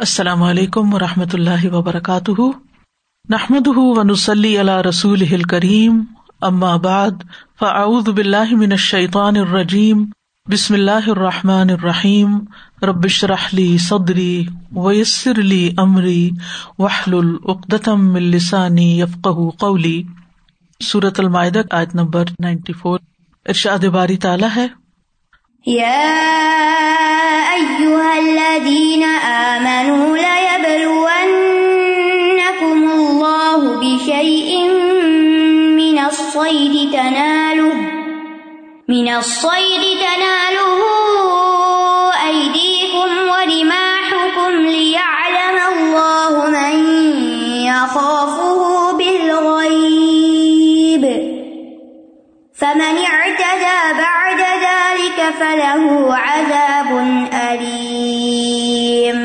السلام علیکم و رحمۃ اللہ وبرکاتہ۔ نحمد ونسلی علیہ رسول ہل کریم بعد، فاعوذ باللہ من الشیطان الرجیم، بسم اللہ الرحمٰن الرحیم۔ ربش رحلی صدری ویسر علی عمری وحل العقدم السانی یفق قولی۔ صورت المائدہ، آیت نمبر نائنٹی فور۔ ارشاد باری تعالیٰ ہے۔ يا أيها الذين آمنوا ليبلونكم الله بشيء من الصيد تناله من الصيد تناله أيديكم ورماحكم ليعلم الله من يخافه فمن اعتدى بعد ذلك فله عذاب أليم.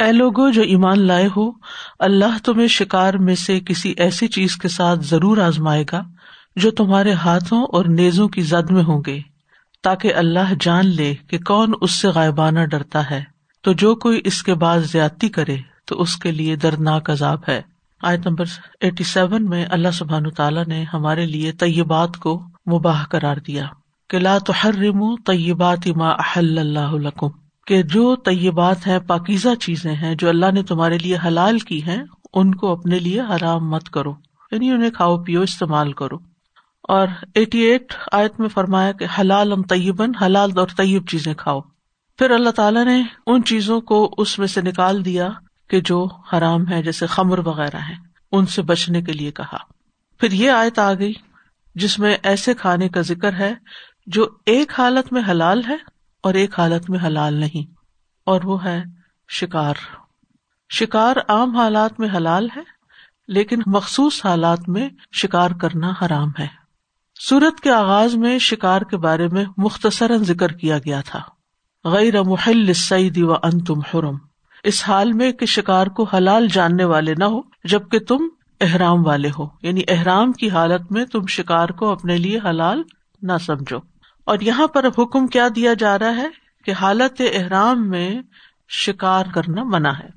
اے لوگو، جو ایمان لائے ہو، اللہ تمہیں شکار میں سے کسی ایسی چیز کے ساتھ ضرور آزمائے گا جو تمہارے ہاتھوں اور نیزوں کی زد میں ہوں گے، تاکہ اللہ جان لے کہ کون اس سے غائبانہ ڈرتا ہے۔ تو جو کوئی اس کے بعد زیادتی کرے، تو اس کے لیے دردناک عذاب ہے۔ آیت نمبر ایٹی سیون میں اللہ سبحان تعالیٰ نے ہمارے لیے طیبات کو مباح قرار دیا کہ لا تحرم طیبات ما احل اللہ لکم، کہ جو طیبات ہیں، پاکیزہ چیزیں ہیں جو اللہ نے تمہارے لیے حلال کی ہیں، ان کو اپنے لیے حرام مت کرو یعنی انہیں کھاؤ پیو، استعمال کرو۔ اور ایٹی ایٹ آیت میں فرمایا کہ حلال ام طیبن حلال اور طیب چیزیں کھاؤ۔ پھر اللہ تعالیٰ نے ان چیزوں کو اس میں سے نکال دیا کہ جو حرام ہے، جیسے خمر وغیرہ ہے ان سے بچنے کے لیے کہا۔ پھر یہ آیت آ گئی، جس میں ایسے کھانے کا ذکر ہے جو ایک حالت میں حلال ہے اور ایک حالت میں حلال نہیں، اور وہ ہے شکار۔ شکار عام حالات میں حلال ہے، لیکن مخصوص حالات میں شکار کرنا حرام ہے۔ سورت کے آغاز میں شکار کے بارے میں مختصر ذکر کیا گیا تھا۔ غیر محل سعید و ان تم حرم۔ اس حال میں کہ شکار کو حلال جاننے والے نہ ہو، جبکہ تم احرام والے ہو۔ یعنی احرام کی حالت میں تم شکار کو اپنے لیے حلال نہ سمجھو۔ اور یہاں پر اب حکم کیا دیا جا رہا ہے کہ حالت احرام میں شکار کرنا منع ہے۔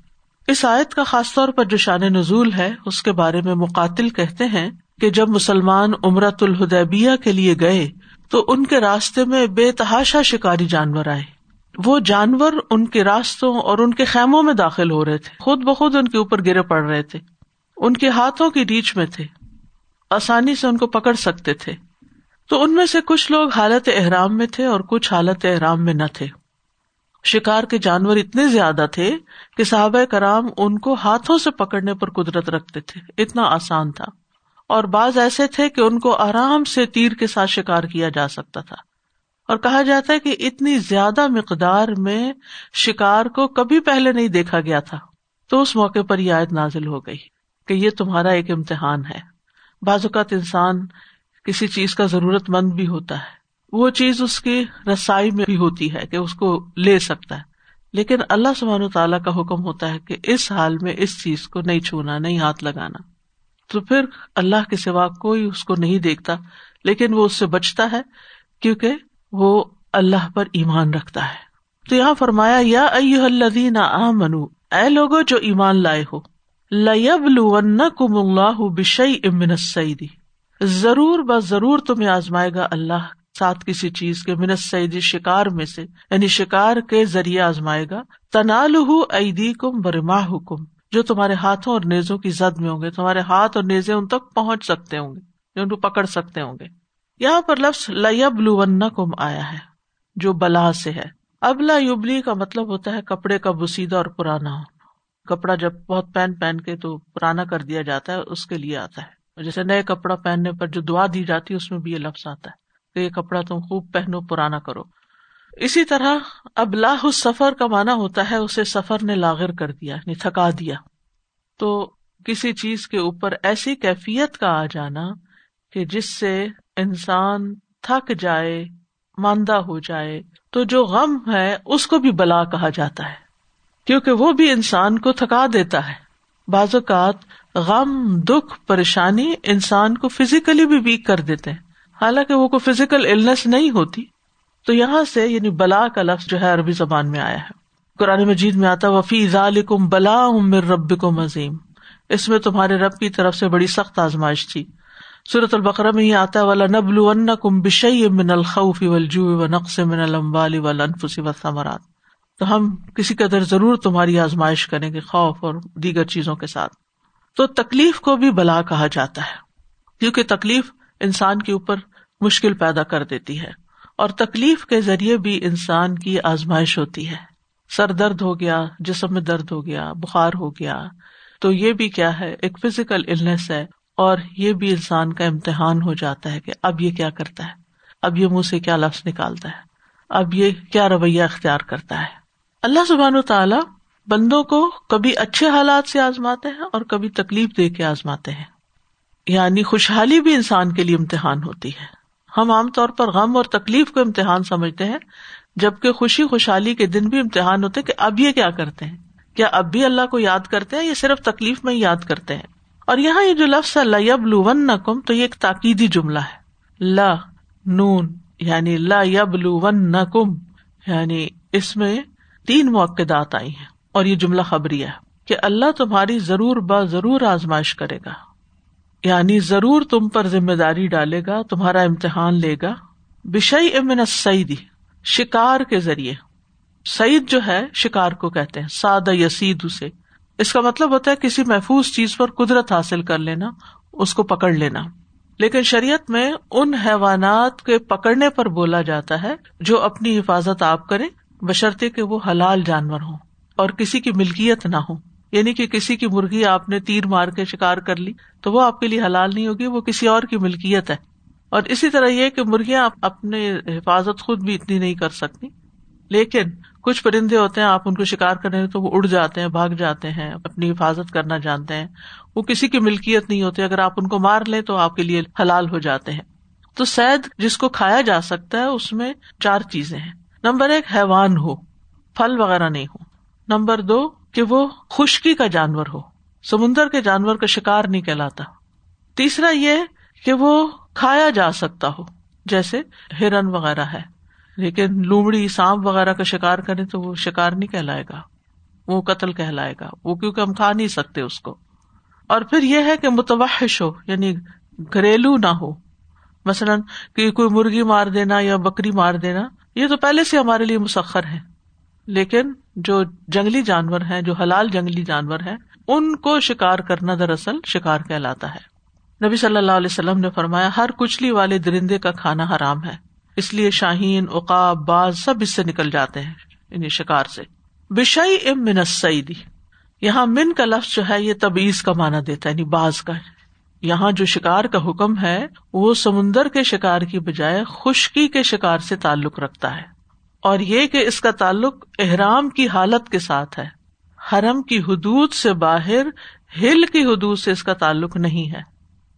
اس آیت کا خاص طور پر جو شان نزول ہے، اس کے بارے میں مقاتل کہتے ہیں کہ جب مسلمان امرت الہدیبیہ کے لیے گئے، تو ان کے راستے میں بے تحاشا شکاری جانور آئے۔ وہ جانور ان کے راستوں اور ان کے خیموں میں داخل ہو رہے تھے۔ خود بخود ان کے اوپر گرے پڑ رہے تھے۔ ان کے ہاتھوں کی ریچ میں تھے۔ آسانی سے ان کو پکڑ سکتے تھے۔ تو ان میں سے کچھ لوگ حالت احرام میں تھے اور کچھ حالت احرام میں نہ تھے۔ شکار کے جانور اتنے زیادہ تھے کہ صحابہ کرام ان کو ہاتھوں سے پکڑنے پر قدرت رکھتے تھے۔ اتنا آسان تھا۔ اور بعض ایسے تھے کہ ان کو آرام سے تیر کے ساتھ شکار کیا جا سکتا تھا۔ اور کہا جاتا ہے کہ اتنی زیادہ مقدار میں شکار کو کبھی پہلے نہیں دیکھا گیا تھا۔ تو اس موقع پر یہ آیت نازل ہو گئی کہ یہ تمہارا ایک امتحان ہے۔ بعض اوقات انسان کسی چیز کا ضرورت مند بھی ہوتا ہے۔ وہ چیز اس کی رسائی میں بھی ہوتی ہے کہ اس کو لے سکتا ہے۔ لیکن اللہ سبحانہ تعالیٰ کا حکم ہوتا ہے کہ اس حال میں اس چیز کو نہیں چھونا، نہیں ہاتھ لگانا۔ تو پھر اللہ کے سوا کوئی اس کو نہیں دیکھتا، لیکن وہ اس سے بچتا ہے کیونکہ وہ اللہ پر ایمان رکھتا ہے۔ تو یہاں فرمایا، یا الدین آ منو اے لوگو جو ایمان لائے ہو لب لو کم اللہ بشئی امن سعیدی ضرور بس ضرور تمہیں آزمائے گا اللہ ساتھ کسی چیز کے منت سعیدی شکار میں سے یعنی شکار کے ذریعے آزمائے گا۔ تنال عیدی کم برما حکم جو تمہارے ہاتھوں اور نیزوں کی زد میں ہوں گے، تمہارے ہاتھ اور نیزے ان تک پہنچ سکتے ہوں گے یعنی ان کو پکڑ سکتے ہوں گے۔ یہاں پر لفظ لب کم آیا ہے، جو بلا سے ہے۔ ابلا یوبلی کا مطلب ہوتا ہے کپڑے کا بسیدہ اور پرانا۔ ہو کپڑا جب بہت پہن پہن کے تو پرانا کر دیا جاتا ہے، اس کے لیے آتا ہے۔ جیسے نئے کپڑا پہننے پر جو دعا دی جاتی ہے، اس میں بھی یہ لفظ آتا ہے کہ یہ کپڑا تم خوب پہنو، پرانا کرو۔ اسی طرح اب لاہ سفر کا مانا ہوتا ہے اسے سفر نے لاغر کر دیا یعنی تھکا دیا۔ تو کسی چیز کے اوپر ایسی کیفیت کا آ جانا کہ جس سے انسان تھک جائے، ماندہ ہو جائے، تو جو غم ہے اس کو بھی بلا کہا جاتا ہے، کیونکہ وہ بھی انسان کو تھکا دیتا ہے۔ بعض اوقات غم، دکھ، پریشانی انسان کو فزیکلی بھی ویک کر دیتے ہیں۔ حالانکہ وہ کوئی فزیکل النس نہیں ہوتی۔ تو یہاں سے یعنی بلا کا لفظ جو ہے عربی زبان میں آیا ہے۔ قرآن مجید میں آتا وفی ذالکم بلا امر رب کو مزیم اس میں تمہارے رب کی طرف سے بڑی سخت آزمائش تھی۔ صورت البقرہ میں ہی آتا والا نبل ون کم بشئی من الخوف والجوع و نقص من الاموال والانفس والثمرات۔ تو ہم کسی قدر ضرور تمہاری آزمائش کریں گے خوف اور دیگر چیزوں کے ساتھ۔ تو تکلیف کو بھی بلا کہا جاتا ہے، کیونکہ تکلیف انسان کے اوپر مشکل پیدا کر دیتی ہے۔ اور تکلیف کے ذریعے بھی انسان کی آزمائش ہوتی ہے۔ سر درد ہو گیا، جسم میں درد ہو گیا، بخار ہو گیا۔ تو یہ بھی کیا ہے، ایک فزیکل النس ہے۔ اور یہ بھی انسان کا امتحان ہو جاتا ہے کہ اب یہ کیا کرتا ہے؟ اب یہ منہ سے کیا لفظ نکالتا ہے؟ اب یہ کیا رویہ اختیار کرتا ہے؟ اللہ سبحان و تعالی بندوں کو کبھی اچھے حالات سے آزماتے ہیں اور کبھی تکلیف دے کے آزماتے ہیں۔ یعنی خوشحالی بھی انسان کے لیے امتحان ہوتی ہے۔ ہم عام طور پر غم اور تکلیف کو امتحان سمجھتے ہیں، جبکہ خوشی خوشحالی کے دن بھی امتحان ہوتے کہ اب یہ کیا کرتے ہیں؟ کیا اب بھی اللہ کو یاد کرتے ہیں یا صرف تکلیف میں ہی یاد کرتے ہیں؟ اور یہاں یہ جو لفظ ہے لب لون نکم تو یہ ایک تاکیدی جملہ ہے۔ لا، نون یعنی لا یب ون نکم یعنی اس میں تین موقعات آئی ہیں۔ اور یہ جملہ خبری ہے کہ اللہ تمہاری ضرور با ضرور آزمائش کرے گا۔ یعنی ضرور تم پر ذمہ داری ڈالے گا، تمہارا امتحان لے گا۔ بشئی امن سعیدی شکار کے ذریعے۔ سعید جو ہے، شکار کو کہتے ہیں، سادہ یسید اسے اس کا مطلب ہوتا ہے کسی محفوظ چیز پر قدرت حاصل کر لینا، اس کو پکڑ لینا۔ لیکن شریعت میں ان حیوانات کے پکڑنے پر بولا جاتا ہے جو اپنی حفاظت آپ کریں، بشرطے کہ وہ حلال جانور ہوں اور کسی کی ملکیت نہ ہو یعنی کہ کسی کی مرغی آپ نے تیر مار کے شکار کر لی، تو وہ آپ کے لیے حلال نہیں ہوگی، وہ کسی اور کی ملکیت ہے۔ اور اسی طرح یہ کہ مرغیاں اپنے حفاظت خود بھی اتنی نہیں کر سکتی۔ لیکن کچھ پرندے ہوتے ہیں، آپ ان کو شکار کریں تو وہ اڑ جاتے ہیں، بھاگ جاتے ہیں، اپنی حفاظت کرنا جانتے ہیں۔ وہ کسی کی ملکیت نہیں ہوتی اگر آپ ان کو مار لیں تو آپ کے لیے حلال ہو جاتے ہیں۔ تو سید جس کو کھایا جا سکتا ہے، اس میں چار چیزیں ہیں۔ نمبر ایک، حیوان ہو، پھل وغیرہ نہیں ہو۔ نمبر دو، کہ وہ خشکی کا جانور ہو، سمندر کے جانور کا شکار نہیں کہلاتا۔ تیسرا یہ کہ وہ کھایا جا سکتا ہو، جیسے ہرن وغیرہ ہے۔ لیکن لومڑی سانپ وغیرہ کا شکار کرے تو وہ شکار نہیں کہلائے گا۔ وہ قتل کہلائے گا۔ وہ کیونکہ ہم کھا نہیں سکتے اس کو۔ اور پھر یہ ہے کہ متوحش ہو یعنی گھریلو نہ ہو۔ مثلاً کہ کوئی مرغی مار دینا یا بکری مار دینا، یہ تو پہلے سے ہمارے لیے مسخر ہے۔ لیکن جو جنگلی جانور ہیں، جو حلال جنگلی جانور ہیں، ان کو شکار کرنا دراصل شکار کہلاتا ہے۔ نبی صلی اللہ علیہ وسلم نے فرمایا، ہر کچلی والے درندے کا کھانا حرام ہے۔ اس لیے شاہین اقاب باز سب اس سے نکل جاتے ہیں یعنی شکار سے۔ بشئی ام من سعیدی یہاں من کا لفظ جو ہے، یہ تبیز کا مانا دیتا ہے یعنی باز کا۔ یہاں جو شکار کا حکم ہے، وہ سمندر کے شکار کی بجائے خشکی کے شکار سے تعلق رکھتا ہے۔ اور یہ کہ اس کا تعلق احرام کی حالت کے ساتھ ہے۔ حرم کی حدود سے باہر، ہل کی حدود سے اس کا تعلق نہیں ہے۔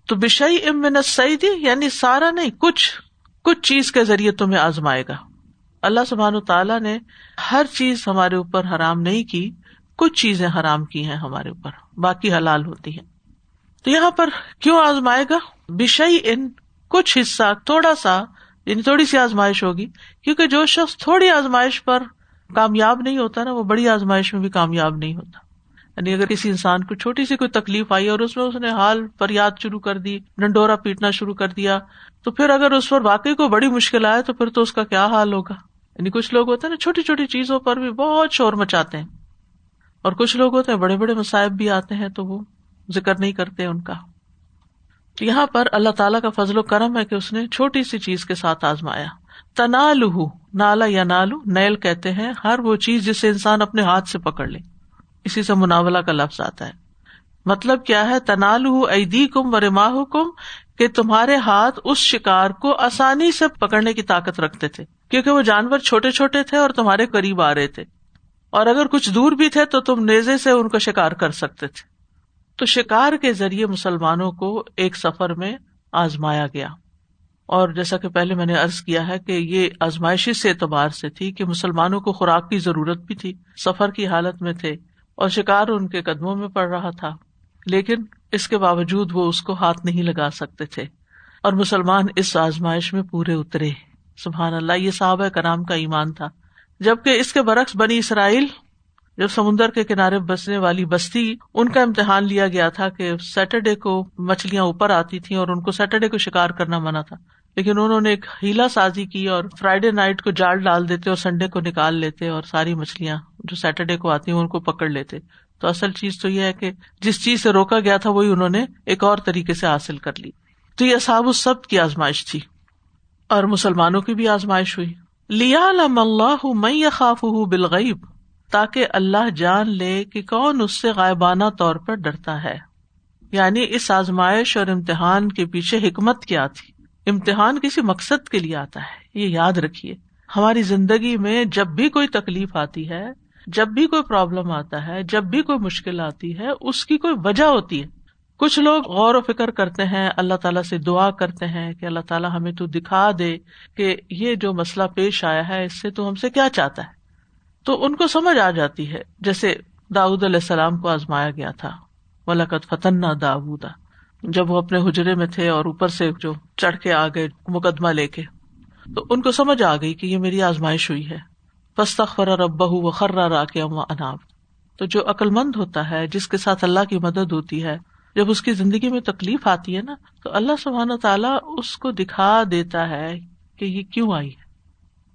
تو بشئی امن سعیدی یعنی سارا نہیں، کچھ۔ کچھ چیز کے ذریعے تمہیں آزمائے گا۔ اللہ سبحان و تعالیٰ نے ہر چیز ہمارے اوپر حرام نہیں کی، کچھ چیزیں حرام کی ہیں ہمارے اوپر، باقی حلال ہوتی ہیں۔ تو یہاں پر کیوں آزمائے گا؟ بشئی ان، کچھ حصہ، تھوڑا سا یعنی تھوڑی سی آزمائش ہوگی۔ کیونکہ جو شخص تھوڑی آزمائش پر کامیاب نہیں ہوتا نا، وہ بڑی آزمائش میں بھی کامیاب نہیں ہوتا۔ یعنی اگر کسی انسان کو چھوٹی سی کوئی تکلیف آئی اور اس میں اس نے حال پر یاد شروع کر دی، ڈنڈورا پیٹنا شروع کر دیا، تو پھر اگر اس پر واقعی کو بڑی مشکل آئے تو پھر تو اس کا کیا حال ہوگا؟ یعنی کچھ لوگ ہوتے ہیں نا چھوٹی چھوٹی چیزوں پر بھی بہت شور مچاتے ہیں، اور کچھ لوگ ہوتے ہیں بڑے بڑے مصائب بھی آتے ہیں تو وہ ذکر نہیں کرتے ان کا۔ یہاں پر اللہ تعالیٰ کا فضل و کرم ہے کہ اس نے چھوٹی سی چیز کے ساتھ آزمایا۔ تنا لہو نالا یا نالو، نیل کہتے ہیں، ہر وہ چیز جسے انسان اپنے ہاتھ سے پکڑ لے۔ اسی سے مناولا کا لفظ آتا ہے۔ مطلب کیا ہے؟ تنال ایدی کم و رما کم کہ تمہارے ہاتھ اس شکار کو آسانی سے پکڑنے کی طاقت رکھتے تھے، کیونکہ وہ جانور چھوٹے چھوٹے تھے اور تمہارے قریب آ رہے تھے۔ اور اگر کچھ دور بھی تھے تو تم نیزے سے ان کا شکار کر سکتے تھے۔ تو شکار کے ذریعے مسلمانوں کو ایک سفر میں آزمایا گیا۔ اور جیسا کہ پہلے میں نے ارض کیا ہے کہ یہ آزمائشی سے اعتبار سے تھی کہ مسلمانوں کو خوراک کی ضرورت بھی تھی، سفر کی حالت میں تھے۔ اور شکار ان کے قدموں میں پڑ رہا تھا، لیکن اس کے باوجود وہ اس کو ہاتھ نہیں لگا سکتے تھے۔ اور مسلمان اس آزمائش میں پورے اترے۔ سبحان اللہ، یہ صحابہ کرام کا ایمان تھا۔ جبکہ اس کے برعکس بنی اسرائیل، جب سمندر کے کنارے بسنے والی بستی، ان کا امتحان لیا گیا تھا کہ سیٹرڈے کو مچھلیاں اوپر آتی تھیں اور ان کو سیٹرڈے کو شکار کرنا منع تھا۔ لیکن انہوں نے ایک ہیلا سازی کی اور فرائیڈے نائٹ کو جال ڈال دیتے اور سنڈے کو نکال لیتے اور ساری مچھلیاں جو سیٹرڈے کو آتی ہیں ان کو پکڑ لیتے۔ تو اصل چیز تو یہ ہے کہ جس چیز سے روکا گیا تھا وہی انہوں نے ایک اور طریقے سے حاصل کر لی۔ تو یہ صاحب اس سب کی آزمائش تھی اور مسلمانوں کی بھی آزمائش ہوئی۔ لیا اللہ میں خاف ہوں بالغیب، تاکہ اللہ جان لے کہ کون اس سے غائبانہ طور پر ڈرتا ہے۔ یعنی اس آزمائش اور امتحان کے پیچھے حکمت کیا تھی۔ امتحان کسی مقصد کے لیے آتا ہے، یہ یاد رکھیے۔ ہماری زندگی میں جب بھی کوئی تکلیف آتی ہے، جب بھی کوئی پرابلم آتا ہے، جب بھی کوئی مشکل آتی ہے، اس کی کوئی وجہ ہوتی ہے۔ کچھ لوگ غور و فکر کرتے ہیں، اللہ تعالیٰ سے دعا کرتے ہیں کہ اللہ تعالیٰ ہمیں تو دکھا دے کہ یہ جو مسئلہ پیش آیا ہے، اس سے تو ہم سے کیا چاہتا ہے۔ تو ان کو سمجھ آ جاتی ہے، جیسے داود علیہ السلام کو آزمایا گیا تھا۔ ولاقت فتن داودا جب وہ اپنے حجرے میں تھے اور اوپر سے جو چڑھ کے آ گئے مقدمہ لے کے، تو ان کو سمجھ آ گئی کہ یہ میری آزمائش ہوئی ہے۔ ربا و خرا را کے اناب تو جو عقل مند ہوتا ہے، جس کے ساتھ اللہ کی مدد ہوتی ہے، جب اس کی زندگی میں تکلیف آتی ہے نا، تو اللہ سبحانہ تعالیٰ اس کو دکھا دیتا ہے کہ یہ کیوں آئی ہے۔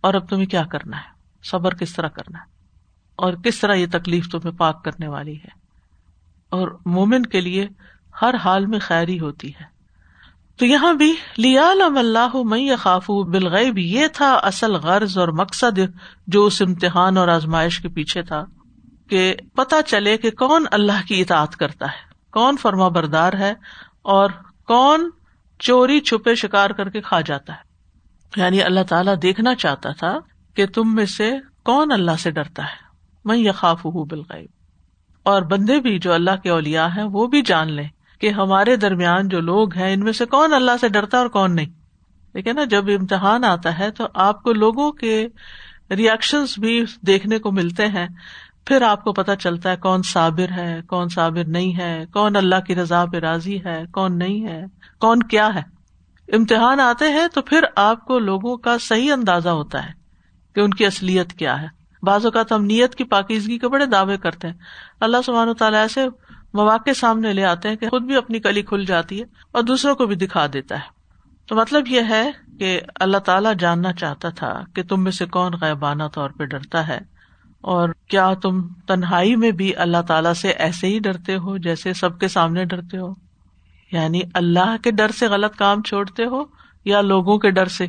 اور اب تمہیں کیا کرنا ہے؟ صبر کس طرح کرنا ہے؟ اور کس طرح یہ تکلیف تمہیں پاک کرنے والی ہے؟ اور مومن کے لیے ہر حال میں خیری ہوتی ہے۔ تو یہاں بھی لیا اللہ میں خاف بالغیب، یہ تھا اصل غرض اور مقصد جو اس امتحان اور آزمائش کے پیچھے تھا کہ پتا چلے کہ کون اللہ کی اطاعت کرتا ہے، کون فرما بردار ہے اور کون چوری، چھپے، شکار کر کے کھا جاتا ہے۔ یعنی اللہ تعالیٰ دیکھنا چاہتا تھا کہ تم میں سے کون اللہ سے ڈرتا ہے میں یہ خاف ہوں بالغیب۔ اور بندے بھی جو اللہ کے اولیا ہیں وہ بھی جان لیں۔ کہ ہمارے درمیان جو لوگ ہیں، ان میں سے کون اللہ سے ڈرتا اور کون نہیں؟ ٹھیک ہے نا؟ جب امتحان آتا ہے تو آپ کو لوگوں کے ریئیکشن بھی دیکھنے کو ملتے ہیں۔ پھر آپ کو پتا چلتا ہے کون صابر ہے، کون صابر نہیں ہے، کون اللہ کی رضا پہ راضی ہے، کون نہیں ہے، کون کیا ہے۔ امتحان آتے ہیں تو پھر آپ کو لوگوں کا صحیح اندازہ ہوتا ہے کہ ان کی اصلیت کیا ہے۔ بعض اوقات ہم نیت کی پاکیزگی کے بڑے دعوے کرتے ہیں۔ اللہ سبحانہ تعالیٰ ایسے مواقع سامنے لے آتے ہیں کہ خود بھی اپنی کلی کھل جاتی ہے اور دوسروں کو بھی دکھا دیتا ہے۔ تو مطلب یہ ہے کہ اللہ تعالیٰ جاننا چاہتا تھا کہ تم میں سے کون غائبانہ طور پہ ڈرتا ہے اور کیا تم تنہائی میں بھی اللہ تعالیٰ سے ایسے ہی ڈرتے ہو جیسے سب کے سامنے ڈرتے ہو؟ یعنی اللہ کے ڈر سے غلط کام چھوڑتے ہو یا لوگوں کے ڈر سے؟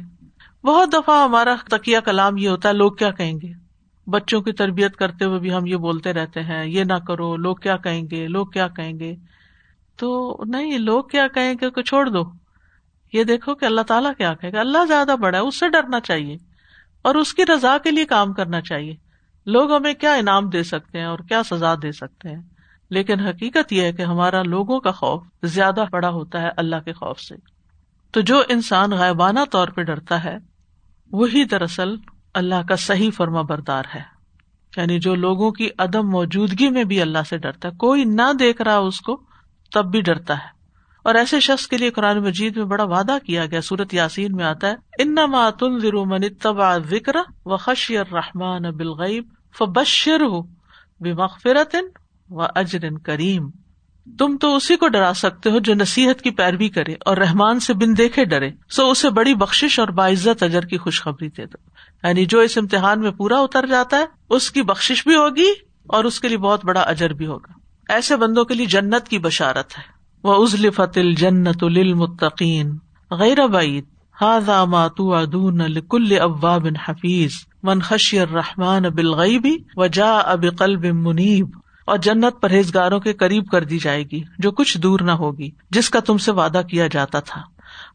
بہت دفعہ ہمارا تکیہ کلام یہ ہوتا ہے، لوگ کیا کہیں گے؟ بچوں کی تربیت کرتے ہوئے بھی ہم یہ بولتے رہتے ہیں، یہ نہ کرو، لوگ کیا کہیں گے، لوگ کیا کہیں گے؟ تو نہیں، لوگ کیا کہیں گے کہ چھوڑ دو۔ یہ دیکھو کہ اللہ تعالیٰ کیا کہے گا، اللہ زیادہ بڑا ہے، اس سے ڈرنا چاہیے۔ اور اس کی رضا کے لیے کام کرنا چاہیے۔ لوگ ہمیں کیا انعام دے سکتے ہیں اور کیا سزا دے سکتے ہیں؟ لیکن حقیقت یہ ہے کہ ہمارا لوگوں کا خوف زیادہ بڑا ہوتا ہے اللہ کے خوف سے۔ تو جو انسان غائبانہ طور پہ ڈرتا ہے، وہی دراصل اللہ کا صحیح فرما بردار ہے۔ یعنی جو لوگوں کی عدم موجودگی میں بھی اللہ سے ڈرتا ہے، کوئی نہ دیکھ رہا اس کو، تب بھی ڈرتا ہے۔ اور ایسے شخص کے لیے قرآن مجید میں بڑا وعدہ کیا گیا سورت یاسین میں آتا ہے ان ماتن من تبا ذکر و خشیر رحمان بالغیب فبشر ہو بمغفرت و اجر کریم۔ تم تو اسی کو ڈرا سکتے ہو جو نصیحت کی پیروی کرے اور رحمان سے بن دیکھے ڈرے۔ سو اسے بڑی بخش اور باعزت اجر کی خوشخبری دے دو۔ یعنی جو اس امتحان میں پورا اتر جاتا ہے، اس کی بخش بھی ہوگی اور اس کے لیے بہت بڑا اجر بھی ہوگا۔ ایسے بندوں کے لیے جنت کی بشارت ہے۔ وہ ازل فتل جنت المتقین غیر بعید ہاض ماتو ادون کل ابا بن حفیظ من خشیر رحمان بالغیبی و جا اب قلب منیب اور جنت پرہیزگاروں کے قریب کر دی جائے گی، جو کچھ دور نہ ہوگی، جس کا تم سے وعدہ کیا جاتا تھا۔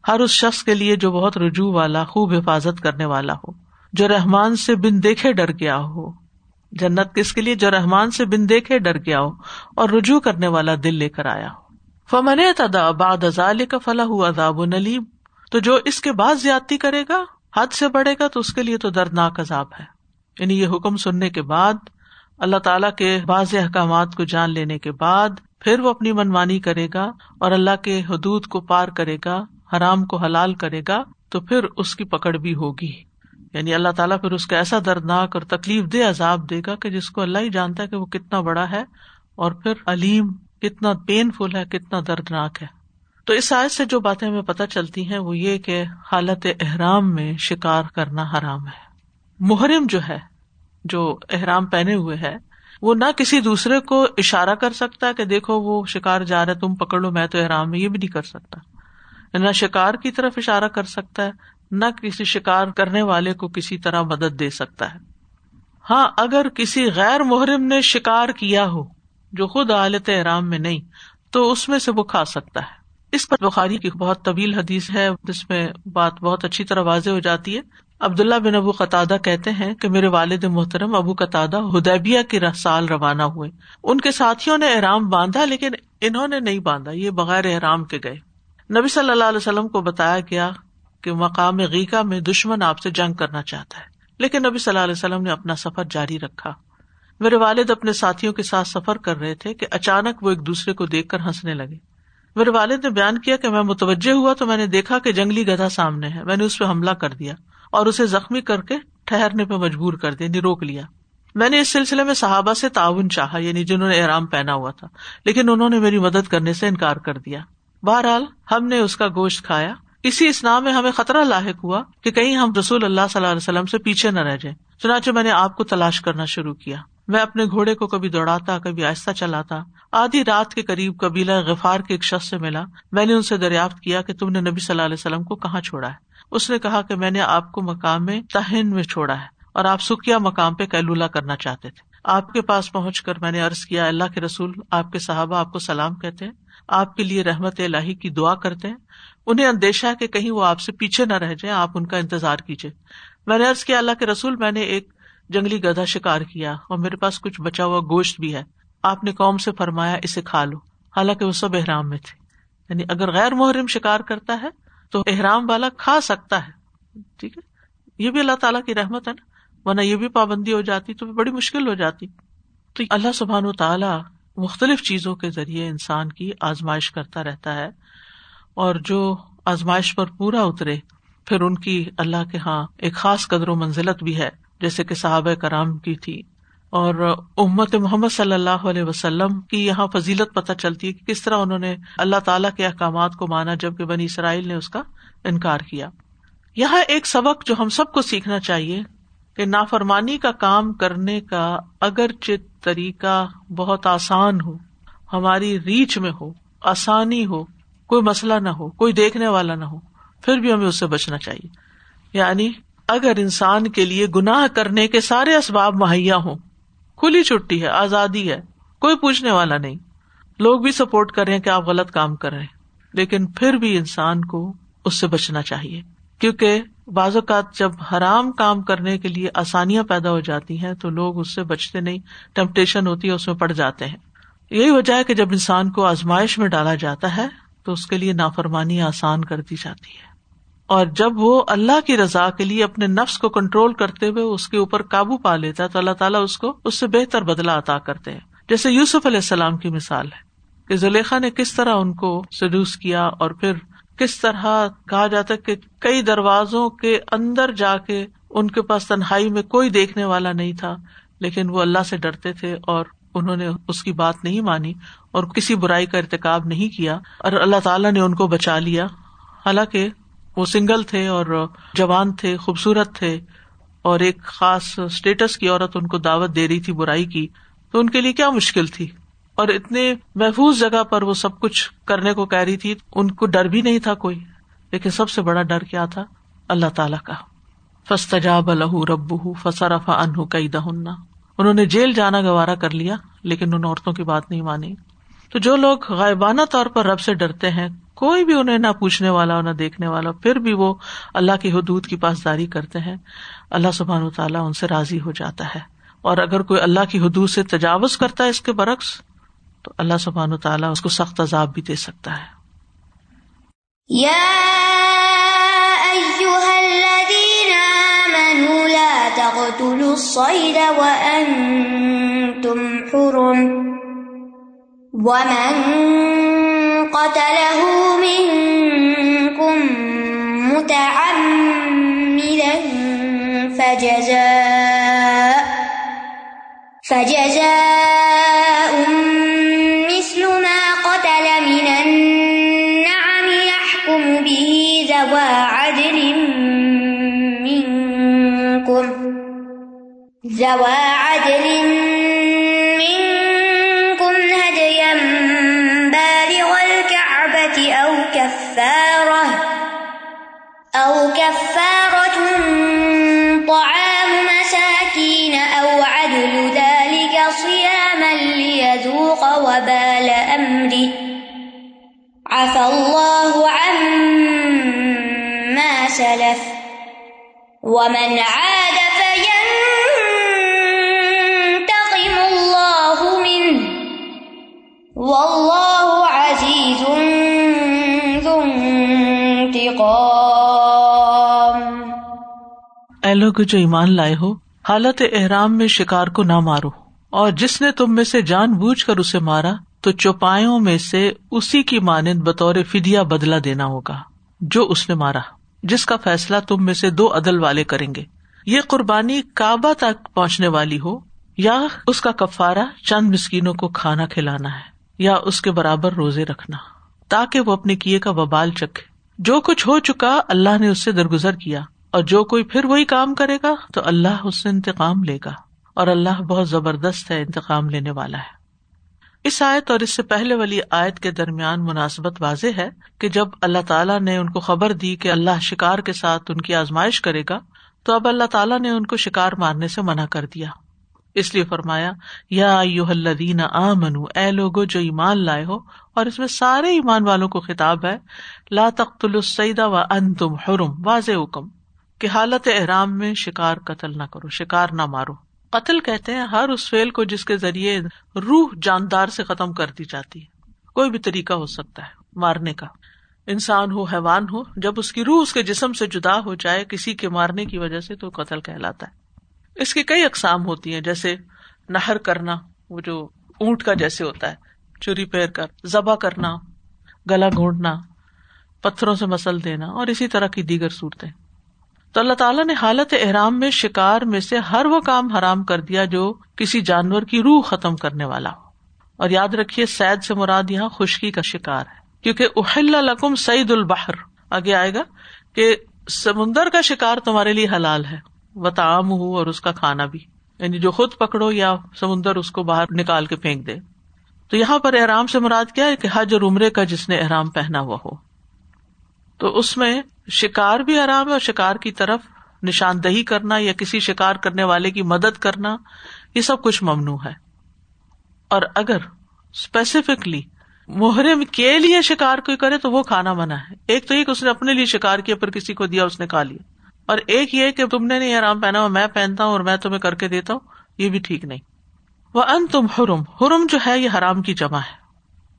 ہر اس شخص کے لیے جو بہت رجوع والا، خوب حفاظت کرنے والا ہو، جو رحمان سے بن دیکھے ڈر گیا ہو۔ جنت کس کے لیے؟ جو رحمان سے بن دیکھے ڈر گیا ہو اور رجوع کرنے والا دل لے کر آیا ہو۔ فمن تدا باد ازال کا فلاح ہوا اداب و نلیم تو جو اس کے بعد زیادتی کرے گا، حد سے بڑھے گا، تو اس کے لیے تو دردناک عذاب ہے۔ یعنی یہ حکم سننے کے بعد اللہ تعالیٰ کے بعض احکامات کو جان لینے کے بعد پھر وہ اپنی منمانی کرے گا اور اللہ کے حدود کو پار کرے گا، حرام کو حلال کرے گا، تو پھر اس کی پکڑ بھی ہوگی۔ یعنی اللہ تعالیٰ پھر اس کا ایسا دردناک اور تکلیف دہ عذاب دے گا کہ جس کو اللہ ہی جانتا ہے کہ وہ کتنا بڑا ہے اور پھر علیم کتنا پین فل ہے، کتنا دردناک ہے۔ تو اس آیت سے جو باتیں ہمیں پتہ چلتی ہیں وہ یہ کہ حالت احرام میں شکار کرنا حرام ہے۔ محرم جو ہے جو احرام پہنے ہوئے ہے، وہ نہ کسی دوسرے کو اشارہ کر سکتا ہے کہ دیکھو وہ شکار جا رہا ہے تم پکڑ لو، میں تو احرام میں یہ بھی نہیں کر سکتا۔ نہ شکار کی طرف اشارہ کر سکتا ہے، نہ کسی شکار کرنے والے کو کسی طرح مدد دے سکتا ہے۔ ہاں اگر کسی غیر محرم نے شکار کیا ہو، جو خود عالت احرام میں نہیں، تو اس میں سے وہ کھا سکتا ہے۔ اس پر بخاری کی بہت طویل حدیث ہے، جس میں بات بہت اچھی طرح واضح ہو جاتی ہے۔ عبداللہ بن ابو قطع کہتے ہیں کہ میرے والد محترم ابو قطع ہدیبیہ کی سال روانہ ہوئے۔ ان کے ساتھیوں نے احرام باندھا لیکن انہوں نے نہیں باندھا، یہ بغیر احرام کے گئے۔ نبی صلی اللہ علیہ وسلم کو بتایا گیا کہ مقام غیقہ میں دشمن آپ سے جنگ کرنا چاہتا ہے۔ لیکن نبی صلی اللہ علیہ وسلم نے اپنا سفر جاری رکھا۔ میرے والد اپنے ساتھیوں کے ساتھ سفر کر رہے تھے کہ اچانک وہ ایک دوسرے کو دیکھ کر ہنسنے لگے۔ میرے والد نے بیان کیا کہ میں متوجہ ہوا تو میں نے دیکھا کہ جنگلی گدھا سامنے ہے، میں نے اس پہ حملہ کر دیا۔ اور اسے زخمی کر کے ٹھہرنے پہ مجبور کر دیا یعنی روک لیا۔ میں نے اس سلسلے میں صحابہ سے تعاون چاہا یعنی جنہوں نے احرام پہنا ہوا تھا، لیکن انہوں نے میری مدد کرنے سے انکار کر دیا۔ بہرحال، ہم نے اس کا گوشت کھایا۔ اسی اسلام میں ہمیں خطرہ لاحق ہوا کہ کہیں ہم رسول اللہ صلی اللہ علیہ وسلم سے پیچھے نہ رہ جائیں۔ چنانچہ میں نے آپ کو تلاش کرنا شروع کیا۔ میں اپنے گھوڑے کو کبھی دوڑاتا، کبھی آہستہ چلاتا۔ آدھی رات کے قریب قبیلہ غفار کے ایک شخص سے ملا۔ میں نے ان سے دریافت کیا کہ تم نے نبی صلی اللہ علیہ وسلم کو کہاں چھوڑا ہے؟ اس نے کہا کہ میں نے آپ کو مقام میں تہن میں چھوڑا ہے اور آپ سکیا مقام پہ کیلولا کرنا چاہتے تھے۔ آپ کے پاس پہنچ کر میں نے ارض کیا، اللہ کے رسول، آپ کے صحابہ آپ کو سلام کہتے ہیں، آپ کے لیے رحمت اللہ کی دعا کرتے ہیں۔ انہیں اندیشہ ہے کہ کہیں وہ آپ سے پیچھے نہ رہ جائیں، آپ ان کا انتظار کیجیے میں نے ارض کیا، اللہ کے رسول، میں نے ایک جنگلی گدھا شکار کیا اور میرے پاس کچھ بچا ہوا گوشت بھی ہے۔ آپ نے قوم سے فرمایا، اسے کھا لو۔ حالانکہ وہ سب احرام میں تھے۔ یعنی اگر غیر محرم شکار کرتا ہے تو احرام والا کھا سکتا ہے۔ ٹھیک ہے؟ یہ بھی اللہ تعالیٰ کی رحمت ہے نا۔ ورنہ یہ بھی پابندی ہو جاتی تو بڑی مشکل ہو جاتی۔ تو اللہ سبحان و تعالیٰ مختلف چیزوں کے ذریعے انسان کی آزمائش کرتا رہتا ہے۔ اور جو آزمائش پر پورا اترے، پھر ان کی اللہ کے ہاں ایک خاص قدر و منزلت بھی ہے۔ جیسے کہ صحابہ کرام کی تھی۔ اور امت محمد صلی اللہ علیہ وسلم کی یہاں فضیلت پتہ چلتی ہے کہ کس طرح انہوں نے اللہ تعالیٰ کے احکامات کو مانا جبکہ بنی اسرائیل نے اس کا انکار کیا۔ یہاں ایک سبق جو ہم سب کو سیکھنا چاہیے کہ نافرمانی کا کام کرنے کا اگر چت طریقہ بہت آسان ہو، ہماری ریچ میں ہو، آسانی ہو، کوئی مسئلہ نہ ہو، کوئی دیکھنے والا نہ ہو، پھر بھی ہمیں اس سے بچنا چاہیے۔ یعنی اگر انسان کے لیے گناہ کرنے کے سارے اسباب مہیا ہوں کھلی چھٹی ہے، آزادی ہے، کوئی پوچھنے والا نہیں۔ لوگ بھی سپورٹ کر رہے ہیں کہ آپ غلط کام کر رہے ہیں۔ لیکن پھر بھی انسان کو اس سے بچنا چاہیے۔ کیونکہ بعض اوقات جب حرام کام کرنے کے لیے آسانیاں پیدا ہو جاتی ہیں، تو لوگ اس سے بچتے نہیں ٹمپٹیشن ہوتی ہے، اس میں پڑ جاتے ہیں۔ یہی وجہ ہے کہ جب انسان کو آزمائش میں ڈالا جاتا ہے، تو اس کے لیے نافرمانی آسان کر دی جاتی ہے۔ اور جب وہ اللہ کی رضا کے لیے اپنے نفس کو کنٹرول کرتے ہوئے اس کے اوپر قابو پا لیتا ہے، تو اللہ تعالیٰ اس کو اس سے بہتر بدلا عطا کرتے ہیں۔ جیسے یوسف علیہ السلام کی مثال ہے کہ زلیخا نے کس طرح ان کو سڈوس کیا اور پھر کس طرح کہا جاتا ہے کہ کئی دروازوں کے اندر جا کے ان کے پاس تنہائی میں کوئی دیکھنے والا نہیں تھا، لیکن وہ اللہ سے ڈرتے تھے اور انہوں نے اس کی بات نہیں مانی اور کسی برائی کا ارتقاب نہیں کیا اور اللہ تعالیٰ نے ان کو بچا لیا۔ حالانکہ وہ سنگل تھے اور جوان تھے، خوبصورت تھے اور ایک خاص اسٹیٹس کی عورت ان کو دعوت دے رہی تھی، برائی کی۔ تو ان کے لیے کیا مشکل تھی؟ اور اتنے محفوظ جگہ پر وہ سب کچھ کرنے کو کہہ رہی تھی، ان کو ڈر بھی نہیں تھا کوئی۔ لیکن سب سے بڑا ڈر کیا تھا؟ اللہ تعالی کا۔ فستجاب الح رب فصرف انہ کئی دہنا انہوں نے جیل جانا گوارا کر لیا، لیکن ان عورتوں کی بات نہیں مانی۔ تو جو لوگ غائبانہ طور پر رب سے ڈرتے ہیں کوئی بھی انہیں نہ پوچھنے والا، نہ دیکھنے والا، پھر بھی وہ اللہ کی حدود کی پاسداری کرتے ہیں۔ اللہ سبحان و تعالیٰ ان سے راضی ہو جاتا ہے۔ اور اگر کوئی اللہ کی حدود سے تجاوز کرتا ہے اس کے برعکس، تو اللہ سبحان و تعالیٰ اس کو سخت عذاب بھی دے سکتا ہے۔ قتله منكم متعمدا فجزاء فجزاء مثل ما قتل من النعم يحكم به ذوى عدل منكم ذوى وبال أمره عفى الله عما سلف. ومن عاد فينتقم الله منه. والله عزيز ذو انتقام. اے لوگ جو ایمان لائے ہو، حالت احرام میں شکار کو نہ مارو۔ اور جس نے تم میں سے جان بوجھ کر اسے مارا، تو چوپایوں میں سے اسی کی مانند بطور فدیا بدلا دینا ہوگا، جو اس نے مارا، جس کا فیصلہ تم میں سے دو عدل والے کریں گے۔ یہ قربانی کعبہ تک پہنچنے والی ہو، یا اس کا کفارہ چند مسکینوں کو کھانا کھلانا ہے، یا اس کے برابر روزے رکھنا، تاکہ وہ اپنے کیے کا وبال چکھے۔ جو کچھ ہو چکا، اللہ نے اس سے درگزر کیا، اور جو کوئی پھر وہی کام کرے گا، تو اللہ اس سے انتقام لے گا۔ اور اللہ بہت زبردست ہے، انتقام لینے والا ہے۔ اس آیت اور اس سے پہلے والی آیت کے درمیان مناسبت واضح ہے کہ جب اللہ تعالیٰ نے ان کو خبر دی کہ اللہ شکار کے ساتھ ان کی آزمائش کرے گا، تو اب اللہ تعالیٰ نے ان کو شکار مارنے سے منع کر دیا۔ اس لیے فرمایا، یا الذین آ منو اے لوگو، جو ایمان لائے ہو، اور اس میں سارے ایمان والوں کو خطاب ہے، لا تخت السیدہ و ان تم حرم، واضح حکم کہ حالت احرام میں شکار قتل نہ کرو، شکار نہ مارو۔ قتل کہتے ہیں، ہر اس فیل کو جس کے ذریعے روح جاندار سے ختم کر دی جاتی ہے۔ کوئی بھی طریقہ ہو سکتا ہے مارنے کا۔ انسان ہو، حیوان ہو، جب اس کی روح اس کے جسم سے جدا ہو جائے، کسی کے مارنے کی وجہ سے تو قتل کہلاتا ہے۔ اس کی کئی اقسام ہوتی ہیں، جیسے نہر کرنا، وہ جو اونٹ کا جیسے ہوتا ہے چوری پیر کر ذبح کرنا، گلا گھونٹنا، پتھروں سے مسل دینا اور اسی طرح کی دیگر صورتیں۔ تو اللہ تعالیٰ نے حالت احرام میں شکار میں سے ہر وہ کام حرام کر دیا جو کسی جانور کی روح ختم کرنے والا ہو۔ اور یاد رکھیے، سید سے مراد یہاں خشکی کا شکار ہے۔ کیونکہ اہل لکم سعید البحر۔ آگے آئے گا کہ سمندر کا شکار تمہارے لیے حلال ہے و تعام ہو اور اس کا کھانا بھی۔ یعنی جو خود پکڑو یا سمندر اس کو باہر نکال کے پھینک دے۔ تو یہاں پر احرام سے مراد کیا ہے کہ حج اور عمرے کا جس نے احرام پہنا ہوا ہو۔ تو اس میں شکار بھی آرام ہے اور شکار کی طرف نشاندہی کرنا یا کسی شکار کرنے والے کی مدد کرنا، یہ سب کچھ ممنوع ہے۔ اور اگر اسپیسیفکلی محرم کے لیے شکار کوئی کرے تو وہ کھانا منع ہے۔ ایک تو یہ کہ اس نے اپنے لیے شکار کیا، پر کسی کو دیا، اس نے کھا لیا۔ اور ایک یہ کہ تم نے نہیں آرام پہنا ہوا میں پہنتا ہوں اور میں تمہیں کر کے دیتا ہوں، یہ بھی ٹھیک نہیں۔ وہ ان تم حرم حرم جو ہے، یہ حرام کی جمع ہے۔